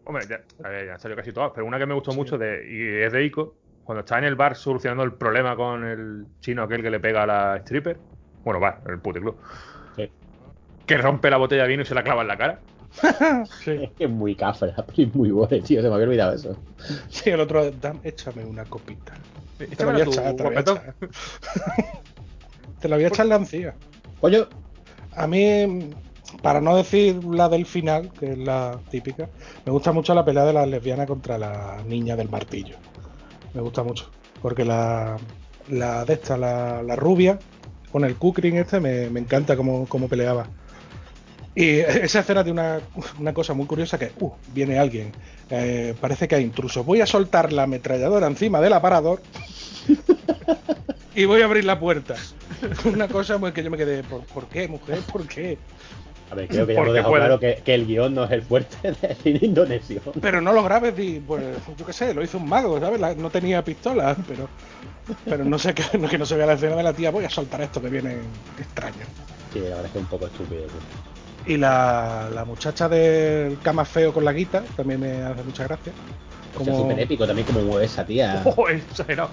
Hombre, ya, ver, ya han salido casi todas, pero una que me gustó mucho de, y es de Ico, cuando está en el bar solucionando el problema con el chino aquel que le pega a la stripper. Bueno, bar, el puticlub. Sí. Que rompe la botella de vino y se la clava en la cara. Sí, Es que es muy cafre, es muy bueno, tío, se me había olvidado eso. sí, el otro, "Dam- échame una copita. Te la voy a echar, te la voy a guapetón. echar. Te la voy a echar la encía. Coño, A mí, para no decir la del final, que es la típica, me gusta mucho la pelea de las lesbianas contra la niña del martillo. Me gusta mucho. Porque la, la de esta, la, la rubia, con el kukrin este, me, me encanta cómo, cómo peleaba. Y esa escena tiene una, una cosa muy curiosa que, uh, viene alguien, eh, parece que hay intrusos. Voy a soltar la ametralladora encima del aparador y voy a abrir la puerta. Una cosa muy que yo me quedé, ¿por, por qué, mujer? ¿Por qué? a ver, creo que ya hemos dejado puede. claro que, que el guion no es el fuerte del cine indonesio. Pero no lo grabes, di, pues yo qué sé, lo hizo un mago, ¿sabes? La- no tenía pistola, pero pero no sé que, que no se vea la escena de la tía, voy a soltar esto que viene extraño. Sí, la verdad es que es un poco estúpido. tío. Y la, la muchacha del cama feo con la guita también me hace mucha gracia. O sea, Como- súper épico también como esa tía. Oh, exagerado.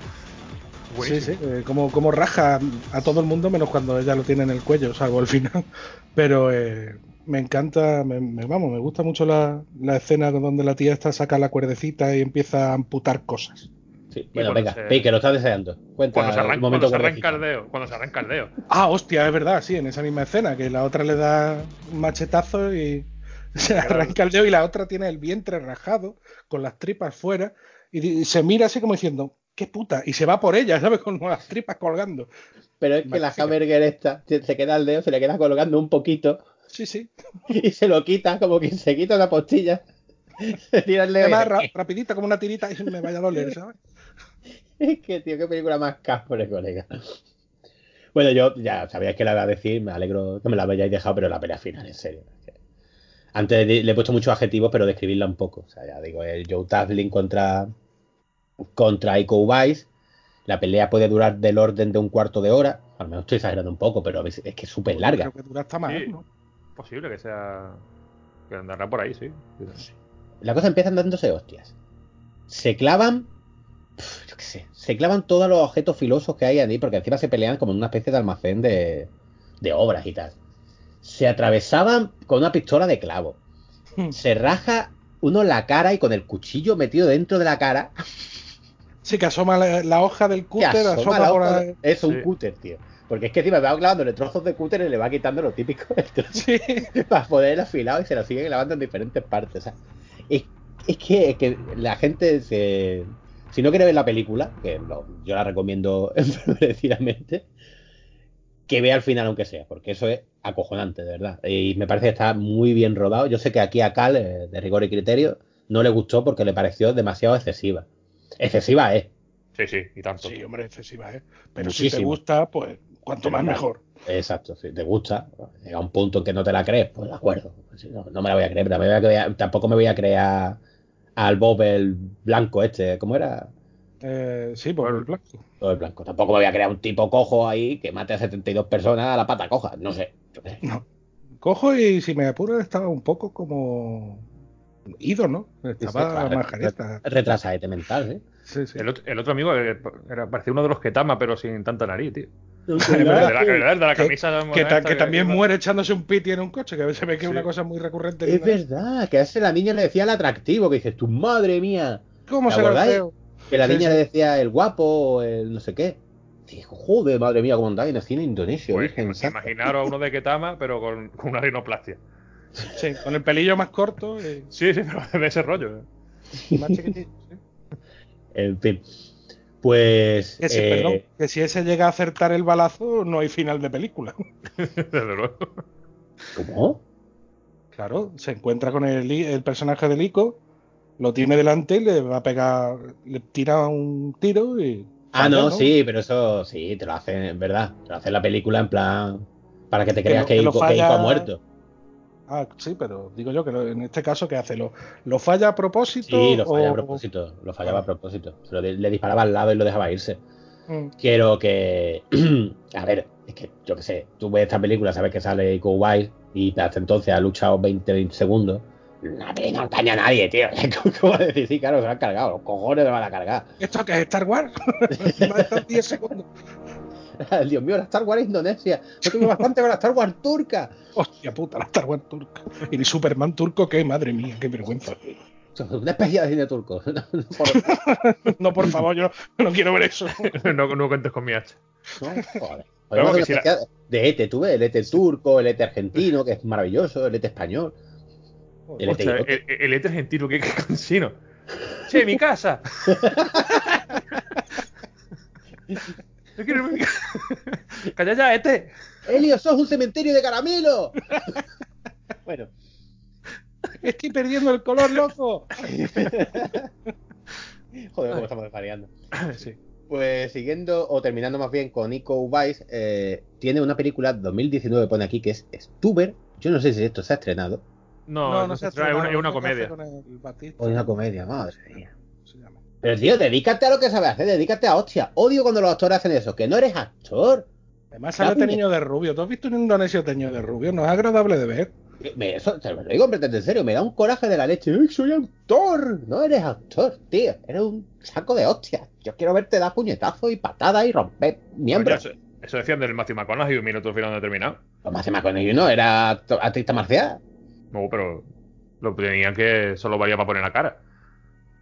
Sí, Buenísimo. sí, eh, como, como raja a todo el mundo menos cuando ella lo tiene en el cuello, salvo el final. Pero eh, me encanta, me, me- vamos, me gusta mucho la, la escena donde la tía esta saca la cuerdecita y empieza a amputar cosas. Sí, bueno, venga, se- que lo estás deseando. Cuenta Cuando se el arranca, momento cuando se arranca el dedo. Cuando se arranca el dedo. Ah, hostia, es verdad, sí, en esa misma escena, que la otra le da un machetazo y se arranca el dedo y la otra tiene el vientre rajado, con las tripas fuera, y se mira así como diciendo, qué puta, y se va por ella, ¿sabes? Con las tripas colgando. Pero es que la. Hamburger esta se se queda el dedo, se le queda colgando un poquito Sí, sí. y se lo quita, como quien se quita una postilla. Se tira el dedo. Además, ra- rapidita como una tirita y me vaya a doler, ¿sabes? Es que, tío, qué película más cáspore, colega. Bueno, yo ya sabíais que la iba a decir, me alegro que me la hayáis dejado, pero la pelea final, en serio. Antes le he puesto muchos adjetivos, pero describirla un poco. O sea, ya digo, el Joe Taslim contra, contra Iko Uwais. La pelea puede durar del orden de un cuarto de hora. Al menos estoy exagerando un poco, pero es que es súper larga. Creo que dura hasta más, Sí. ¿no? Posible que sea. Que andará por ahí, sí. La cosa empieza dándose hostias. Se clavan. Yo qué sé. Se clavan todos los objetos filosos que hay allí, porque encima se pelean como en una especie de almacén de, de obras y tal. Se atravesaban con una pistola de clavo. Se raja uno la cara y con el cuchillo metido dentro de la cara. Sí, que asoma la, la hoja del cúter, asoma asoma la por ahí. de- Es un Sí. cúter, tío. Porque es que encima va clavándole trozos de cúter y le va quitando lo típico el trozo Sí. para poder afilado y se lo siguen clavando en diferentes partes. O sea, es, es que, es que la gente se. Si no quiere ver la película, que lo- yo la recomiendo enfurecidamente, que vea al final aunque sea, porque eso es acojonante, de verdad. Y me parece que está muy bien rodado. Yo sé que aquí a Cal, eh, de rigor y criterio, no le gustó porque le pareció demasiado excesiva. Excesiva es. Sí, sí, y tanto. Sí, hombre, excesiva, ¿eh? Pero si te gusta, pues cuanto más mejor. Exacto, si te gusta, llega un punto en que no te la crees, pues de acuerdo. Pues no, no me la voy a creer, pero me voy a creer- tampoco me voy a creer al Bob el blanco este, ¿cómo era? Eh, sí, por el blanco. Todo el blanco. Tampoco me voy a crear un tipo cojo ahí que mate a 72 personas a la pata coja, no sé. No. Cojo y si me apuro estaba un poco como ido, ¿no? Estaba claro, majareta. Retrasadete mental, ¿eh? Sí, sí. El otro, el otro amigo eh, era, parecía uno de los que tama, pero sin tanta nariz, tío. ¿no? El de la, el de la Que- camisa. Que, ta- también muere echándose un piti en un coche, que a veces ve que es Sí. una cosa muy recurrente. en Es verdad, que a ese la niña le decía el atractivo, que dices, tu madre mía. ¿Cómo ¿Te se lo? Que la Sí, niña sí. le decía el guapo o el no sé qué. Dijo, joder, madre mía, cómo andáis en el cine indonesio, Pues, imaginaros a uno de Ketama, pero con, con una rinoplastia. Sí, con el pelillo más corto y Sí, sí, pero de ese rollo. ¿eh? más chiquitito. sí. En fin. Pues. Que si, eh, perdón, que si ese llega a acertar el balazo, no hay final de película. Desde luego. ¿Cómo? Claro, se encuentra con el, el personaje del Ico, lo tiene delante y le va a pegar, le tira un tiro y. Ah, falla, no, sí, pero eso sí, te lo hacen, en verdad. Te lo hacen la película en plan. Para que te Que creas que, que Ico ha muerto. Ah, sí, pero digo yo que lo- en este caso, ¿qué hace? ¿Lo, lo falla a propósito? Sí, lo falla a propósito. Lo fallaba a propósito. Se lo le disparaba al lado y lo dejaba irse. Mm, Quiero que. a ver, es que yo qué sé. Tú ves esta película, sabes que sale White y hasta entonces ha luchado 20, 20 segundos. La peli no daña a nadie, tío. ¿Cómo decir? Sí, claro, se lo han cargado. Los cojones me van a cargar. ¿Esto qué es Star Wars? Me ha dejado 10 segundos. Dios mío, la Star Wars Indonesia. No tengo bastante con la Star Wars turca. Hostia puta, la Star Wars turca. Y el Superman turco, que madre mía, qué vergüenza. Una especie de cine turco. Por- No, por favor, yo no, no quiero ver eso. no, no cuentes con mi hacha. Joder. Podemos que si de ETE, tú ves, el ETE turco, el ETE argentino, que es maravilloso, el ETE español. El idiota. el, el ET argentino, qué, qué cansino. Che, mi casa. Yo quiero mi casa. Calla ya, ET. ¡Elio, sos un cementerio de caramelo! bueno, Estoy perdiendo el color, loco. joder, cómo estamos desvariando. Sí. Pues siguiendo, o terminando más bien con Nico Weiss, eh, tiene una película 2019, pone aquí, que es Stuber. Yo no sé si esto se ha estrenado. No, no, se ha es una, es una estrenado, comedia. con el Batista. O una comedia, madre mía. Pero tío, dedícate a lo que sabes hacer, dedícate a hostia. Odio cuando los actores hacen eso, que no eres actor. Además sale teñido de rubio. ¿Tú has visto un indonesio teñido de rubio? No es agradable de ver. Me, eso, te lo digo completamente en serio, me da un coraje de la leche. ¡Ay, soy actor! No eres actor, tío. Eres un saco de hostias. Yo quiero verte dar puñetazos y patadas y romper miembros. Eso, eso decían del Matthew McConaughey un minuto al final determinado. Lo más con ello no era artista marcial. No, pero lo tenían que solo valía para poner la cara.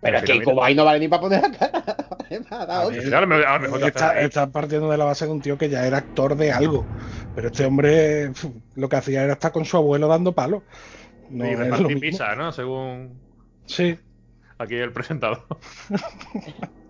Pero es que como ahí no vale ni para poner la cara. A ver, A a está, partiendo de la base de un tío que ya era actor de algo. Pero este hombre lo que hacía era estar con su abuelo dando palos. No y repartir pizza, ¿no? Según Sí. aquí el presentador.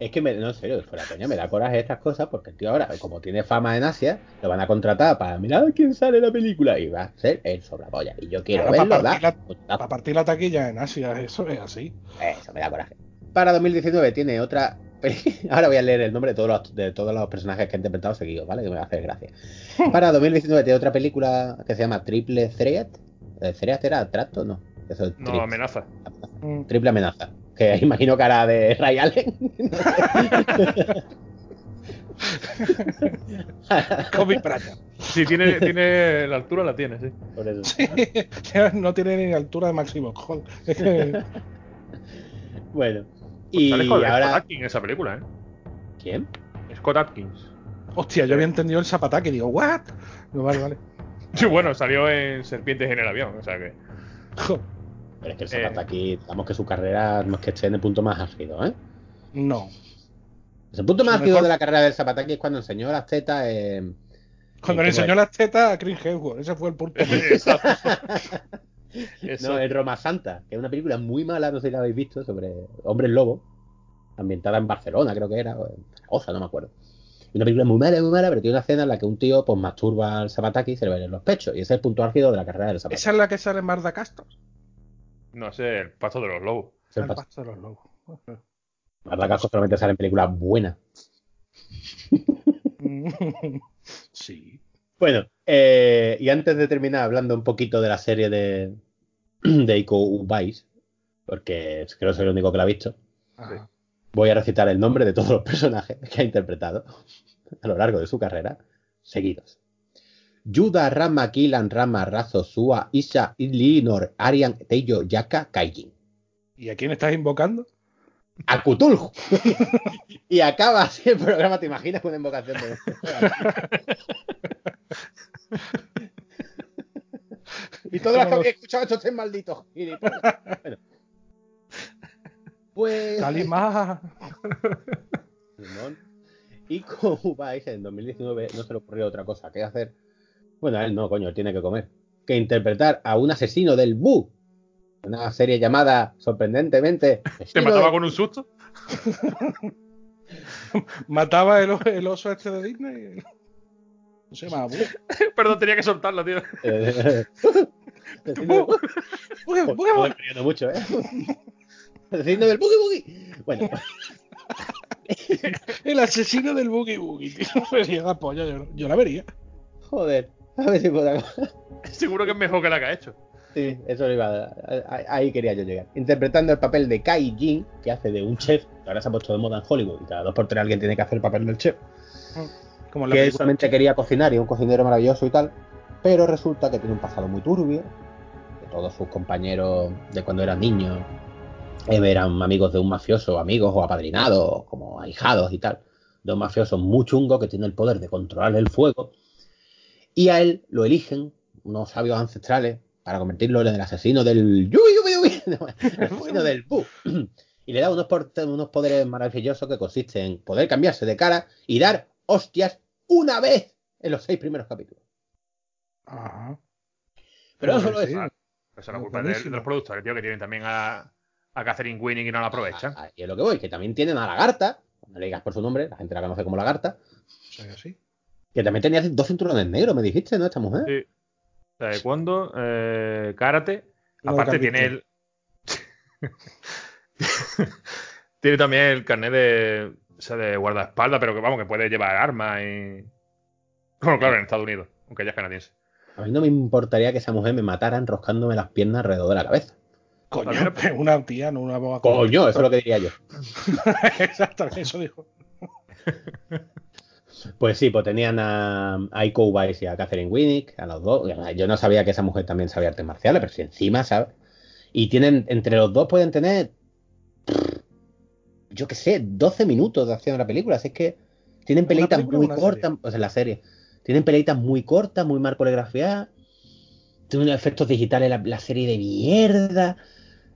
Es que, me, no, en serio, fuera coña, me da coraje estas cosas porque el tío ahora, como tiene fama en Asia, lo van a contratar para mirar quién sale en la película y va a ser el sobrapolla. Y yo quiero Claro, verlo, para da. partir Para partir la taquilla en Asia, eso es así. Eso me da coraje. Para 2019 tiene otra. Ahora voy a leer el nombre de todos los, de todos los personajes que ha interpretado seguidos, ¿vale? Que me va a hacer gracia. Para 2019 tiene otra película que se llama Triple Threat. ¿El Threat era trato? No. Eso es No, triple, amenaza. Triple amenaza. Que imagino que hará de Ray Allen. Kobe Bryant. Si tiene, tiene la altura, la tiene, sí. Por eso. no tiene ni altura de máximo. Bueno. Pues Y sale Scott- Scott ahora. Atkins esa película, ¿eh? ¿Quién? Scott Atkins. Hostia, yo había entendido el zapataque y digo, ¿what? No, vale, vale. Sí, bueno, salió en Serpientes en el avión, o sea que. Pero es que el Eh. Zapata aquí, digamos que su carrera no es que esté en el punto más álgido, ¿eh? No. El punto más álgido de la carrera del Zapataki es cuando enseñó las tetas en. Cuando ¿En le enseñó es? las tetas a Chris Hemsworth, ese fue el punto. No, en Roma Santa, que es una película muy mala, no sé si la habéis visto, sobre hombres lobos, ambientada en Barcelona, creo que era, o en Zaragoza, no me acuerdo. Y una película muy mala, muy mala, pero tiene una escena en la que un tío pues masturba al Zapataki y se le ven en los pechos. Y ese es el punto álgido de la carrera del Zapataki. Esa es la que sale en Marda Castros. No sé, el pasto de los lobos. Es el El paso. pasto de los lobos. La verdad que solamente salen películas buenas. sí. Bueno, eh, y antes de terminar hablando un poquito de la serie de, de Iko Uwais, porque creo que soy el único que la ha visto, Ajá. voy a recitar el nombre de todos los personajes que ha interpretado a lo largo de su carrera, seguidos. Yuda, Rama, Kilan, Rama, Razo, Sua, Isha, Linor, Arian, Teiyo, Yaka, Kaijin. ¿Y a quién estás invocando? A Cthulhu. y acaba así el programa, ¿te imaginas con invocación de... y todos los que habéis escuchado estos tres malditos. Bueno. Pues... Simón. Y como vais en 2019 no se le ocurrió otra cosa que hacer. Bueno, a él no, coño, él tiene que comer. Que interpretar a un asesino del Bu. Una serie llamada, sorprendentemente. ¿Te mataba del- con un susto? Mataba el, el oso este de Disney. No se llama Boo. Perdón, tenía que soltarlo, tío. Asesino Boo. del- Boogie, boogie, Joder, riendo mucho, ¿eh? Asesino del Boogie Boogie. Bueno, El asesino del Boogie Boogie, tío. Sería la polla, yo, yo la vería. joder. A ver si puedo. Seguro que es mejor que la que ha hecho. Sí, eso lo iba a, a- Ahí quería yo llegar. Interpretando el papel de Kai Jin, que hace de un chef, que ahora se ha puesto de moda en Hollywood, y cada dos por tres alguien tiene que hacer el papel del chef. Como la Que película. solamente quería cocinar y un cocinero maravilloso y tal, pero resulta que tiene un pasado muy turbio, que todos sus compañeros de cuando eran niños eh, eran amigos de un mafioso, amigos o apadrinados, como ahijados y tal, de un mafioso muy chungo que tiene el poder de controlar el fuego, y a él lo eligen unos sabios ancestrales para convertirlo en el asesino del el asesino del Bu. Y le da unos, unos poderes maravillosos que consisten en poder cambiarse de cara y dar hostias una vez en los seis primeros capítulos. Ajá. Pero no solo sí. eso. Eso es la culpa de, de los productores, tío, que tienen también a, a Catherine Winning y no la aprovechan. Ah, Y es lo que voy, que también tienen a Lagarta, no le digas por su nombre, la gente la conoce como Lagarta, que sí. Que también tenía dos cinturones negros, me dijiste, ¿no? Esta mujer. Sí. Taekwondo, eh, karate. No, Aparte tiene el. tiene también el carnet de. O sea, de guardaespaldas, pero que vamos, que puede llevar armas y. Bueno, claro, en Estados Unidos, aunque ella es canadiense. A mí no me importaría que esa mujer me matara enroscándome las piernas alrededor de la cabeza. Coño, una tía, no una boba. Coño, eso es lo que diría yo. Exactamente, eso dijo. Pues sí, pues tenían a, a Iko Uwais y a Catherine Winnick, a los dos. Yo no sabía que esa mujer también sabía artes marciales, pero si encima, ¿sabes? Y tienen, entre los dos pueden tener, yo qué sé, 12 minutos de acción en la película. Así es que tienen ¿Una peleitas muy cortas, o sea, en la serie. Tienen peleitas muy cortas, muy mal coreografiadas. Tiene unos efectos digitales la, la serie de mierda.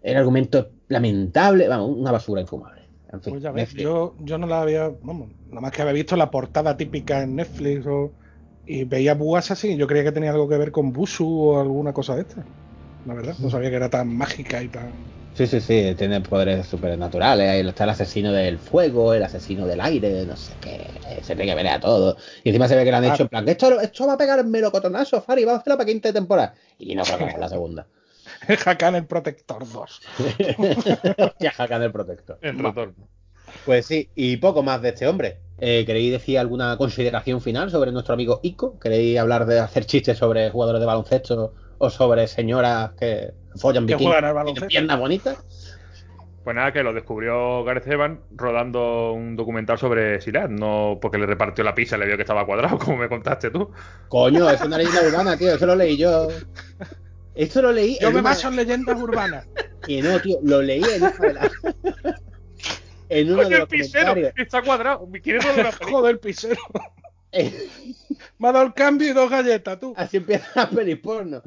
El argumento es lamentable. Vamos, una basura infumable. En fin, Pues ya ves, Netflix. yo, yo no la había, vamos, nada más que había visto la portada típica en Netflix o, y veía Buas así, yo creía que tenía algo que ver con Busu o alguna cosa de esta. La verdad, no sabía que era tan mágica y tan... Sí, sí, sí, tiene poderes supernaturales. Ahí está el asesino del fuego, el asesino del aire, no sé qué. Se ve que pelea todo. Y encima se ve que lo han hecho en plan, esto, esto va a pegar en melocotonazo, Fari, vamos a hacerlo para quinta temporada. Y no creo que sea la segunda. Hakan el Protector 2. Hostia, Hakan el protector. En retorno. Pues sí, y poco más de este hombre. Eh, ¿Queréis decir alguna consideración final sobre nuestro amigo Ico? ¿Queréis hablar de hacer chistes sobre jugadores de baloncesto o sobre señoras que follan Que bikini juegan al baloncesto. piernas bonitas? Pues nada, que lo descubrió Gareth Evans rodando un documental sobre Silat, no porque le repartió la pizza y le vio que estaba cuadrado, como me contaste tú. Coño, es una leyenda urbana, tío. Eso lo leí yo. Esto lo leí. Yo en me una- baso en leyendas urbanas. Que no, tío, lo leí en una de las- en uno de Coño, el los pisero comentarios. está cuadrado. ¿Quieres rodar una película? Joder, pisero. Eh, Me ha dado el cambio y dos galletas, tú. Así empieza la peli porno.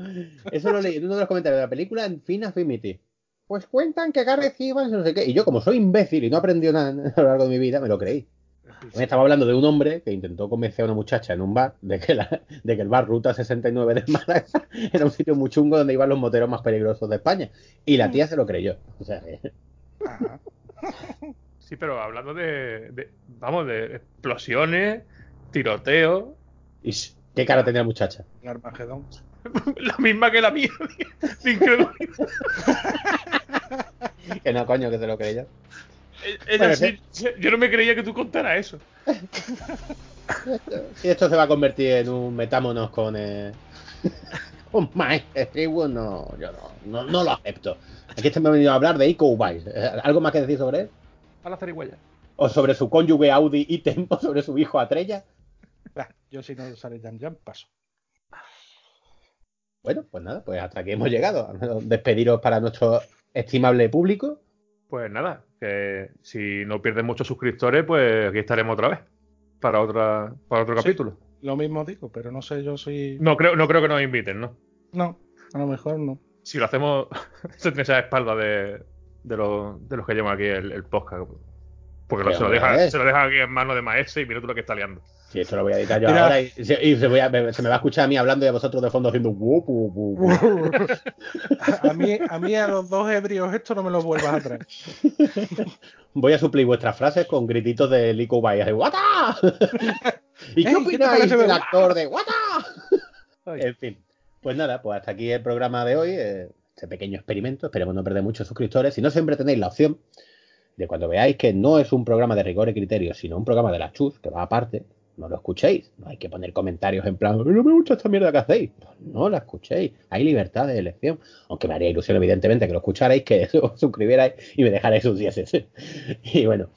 Eso lo leí en uno de los comentarios de la película en Fin Affinity. Pues cuentan que Gareth Evans no sé qué. Y yo, como soy imbécil y no aprendió nada a lo largo de mi vida, me lo creí. Me estaba hablando de un hombre que intentó convencer a una muchacha en un bar de que, la- de que el bar Ruta 69 de Málaga era un sitio muy chungo donde iban los moteros más peligrosos de España. Y la tía se lo creyó. O sea, que- Ajá. Sí, pero hablando de, de- vamos, de explosiones, tiroteo, y ¿Qué cara tenía la muchacha? Armagedón. la misma que la mía. Que no, coño, que se lo creyó. Ella Bueno, sí, yo no me creía que tú contaras eso. Si esto se va a convertir en un metámonos con. Eh... con Mike no, yo no, no, no lo acepto. Aquí hemos venido a hablar de Ico Uwais. Eh, ¿Algo más que decir sobre él? A la zarigüeya. ¿O sobre su cónyuge Audi Item? ¿O sobre su hijo Atrella? Bah, yo si no sale Jam Jam, paso. Bueno, pues nada, pues hasta aquí hemos llegado. Despediros para nuestro estimable público. Pues nada, que si no pierden muchos suscriptores, pues aquí estaremos otra vez. Para otra, para otro Sí. capítulo. Lo mismo digo, pero no sé, yo soy. No creo, no creo que nos inviten, ¿no? No, a lo mejor no. Si lo hacemos, se tiene esa espalda de, de, los, de los que llevan aquí el, el podcast. Porque lo- se, lo dejan, hombre. se lo dejan aquí en manos de Maese y mira tú lo que está liando. Si esto lo voy a editar yo Mira. ahora y, se, y se voy a- me, se me va a escuchar a mí hablando y a vosotros de fondo haciendo. wup, wup, wup, wup. a, mí, a mí a los dos ebrios esto no me lo vuelvas a traer. Voy a suplir vuestras frases con grititos de Lico Bay. de ¡Wata! ¿Y qué Ey, ¿qué te opináis del de- actor de Wata? En fin, pues nada, pues hasta aquí el programa de hoy. eh, Este pequeño experimento. Esperemos no perder muchos suscriptores. Si no, siempre tenéis la opción de cuando veáis que no es un programa de rigor y criterio, sino un programa de la chus, que va aparte, no lo escuchéis. No hay que poner comentarios en plan, no me gusta esta mierda que hacéis. Pues no la escuchéis. Hay libertad de elección. Aunque me haría ilusión, evidentemente, que lo escucharais, que os suscribierais y me dejarais sus dieces. y bueno,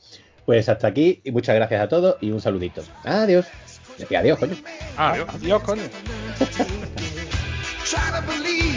pues hasta aquí. Y muchas gracias a todos y un saludito. Adiós. Decía adiós, coño. Ah, Dios. Adiós, coño.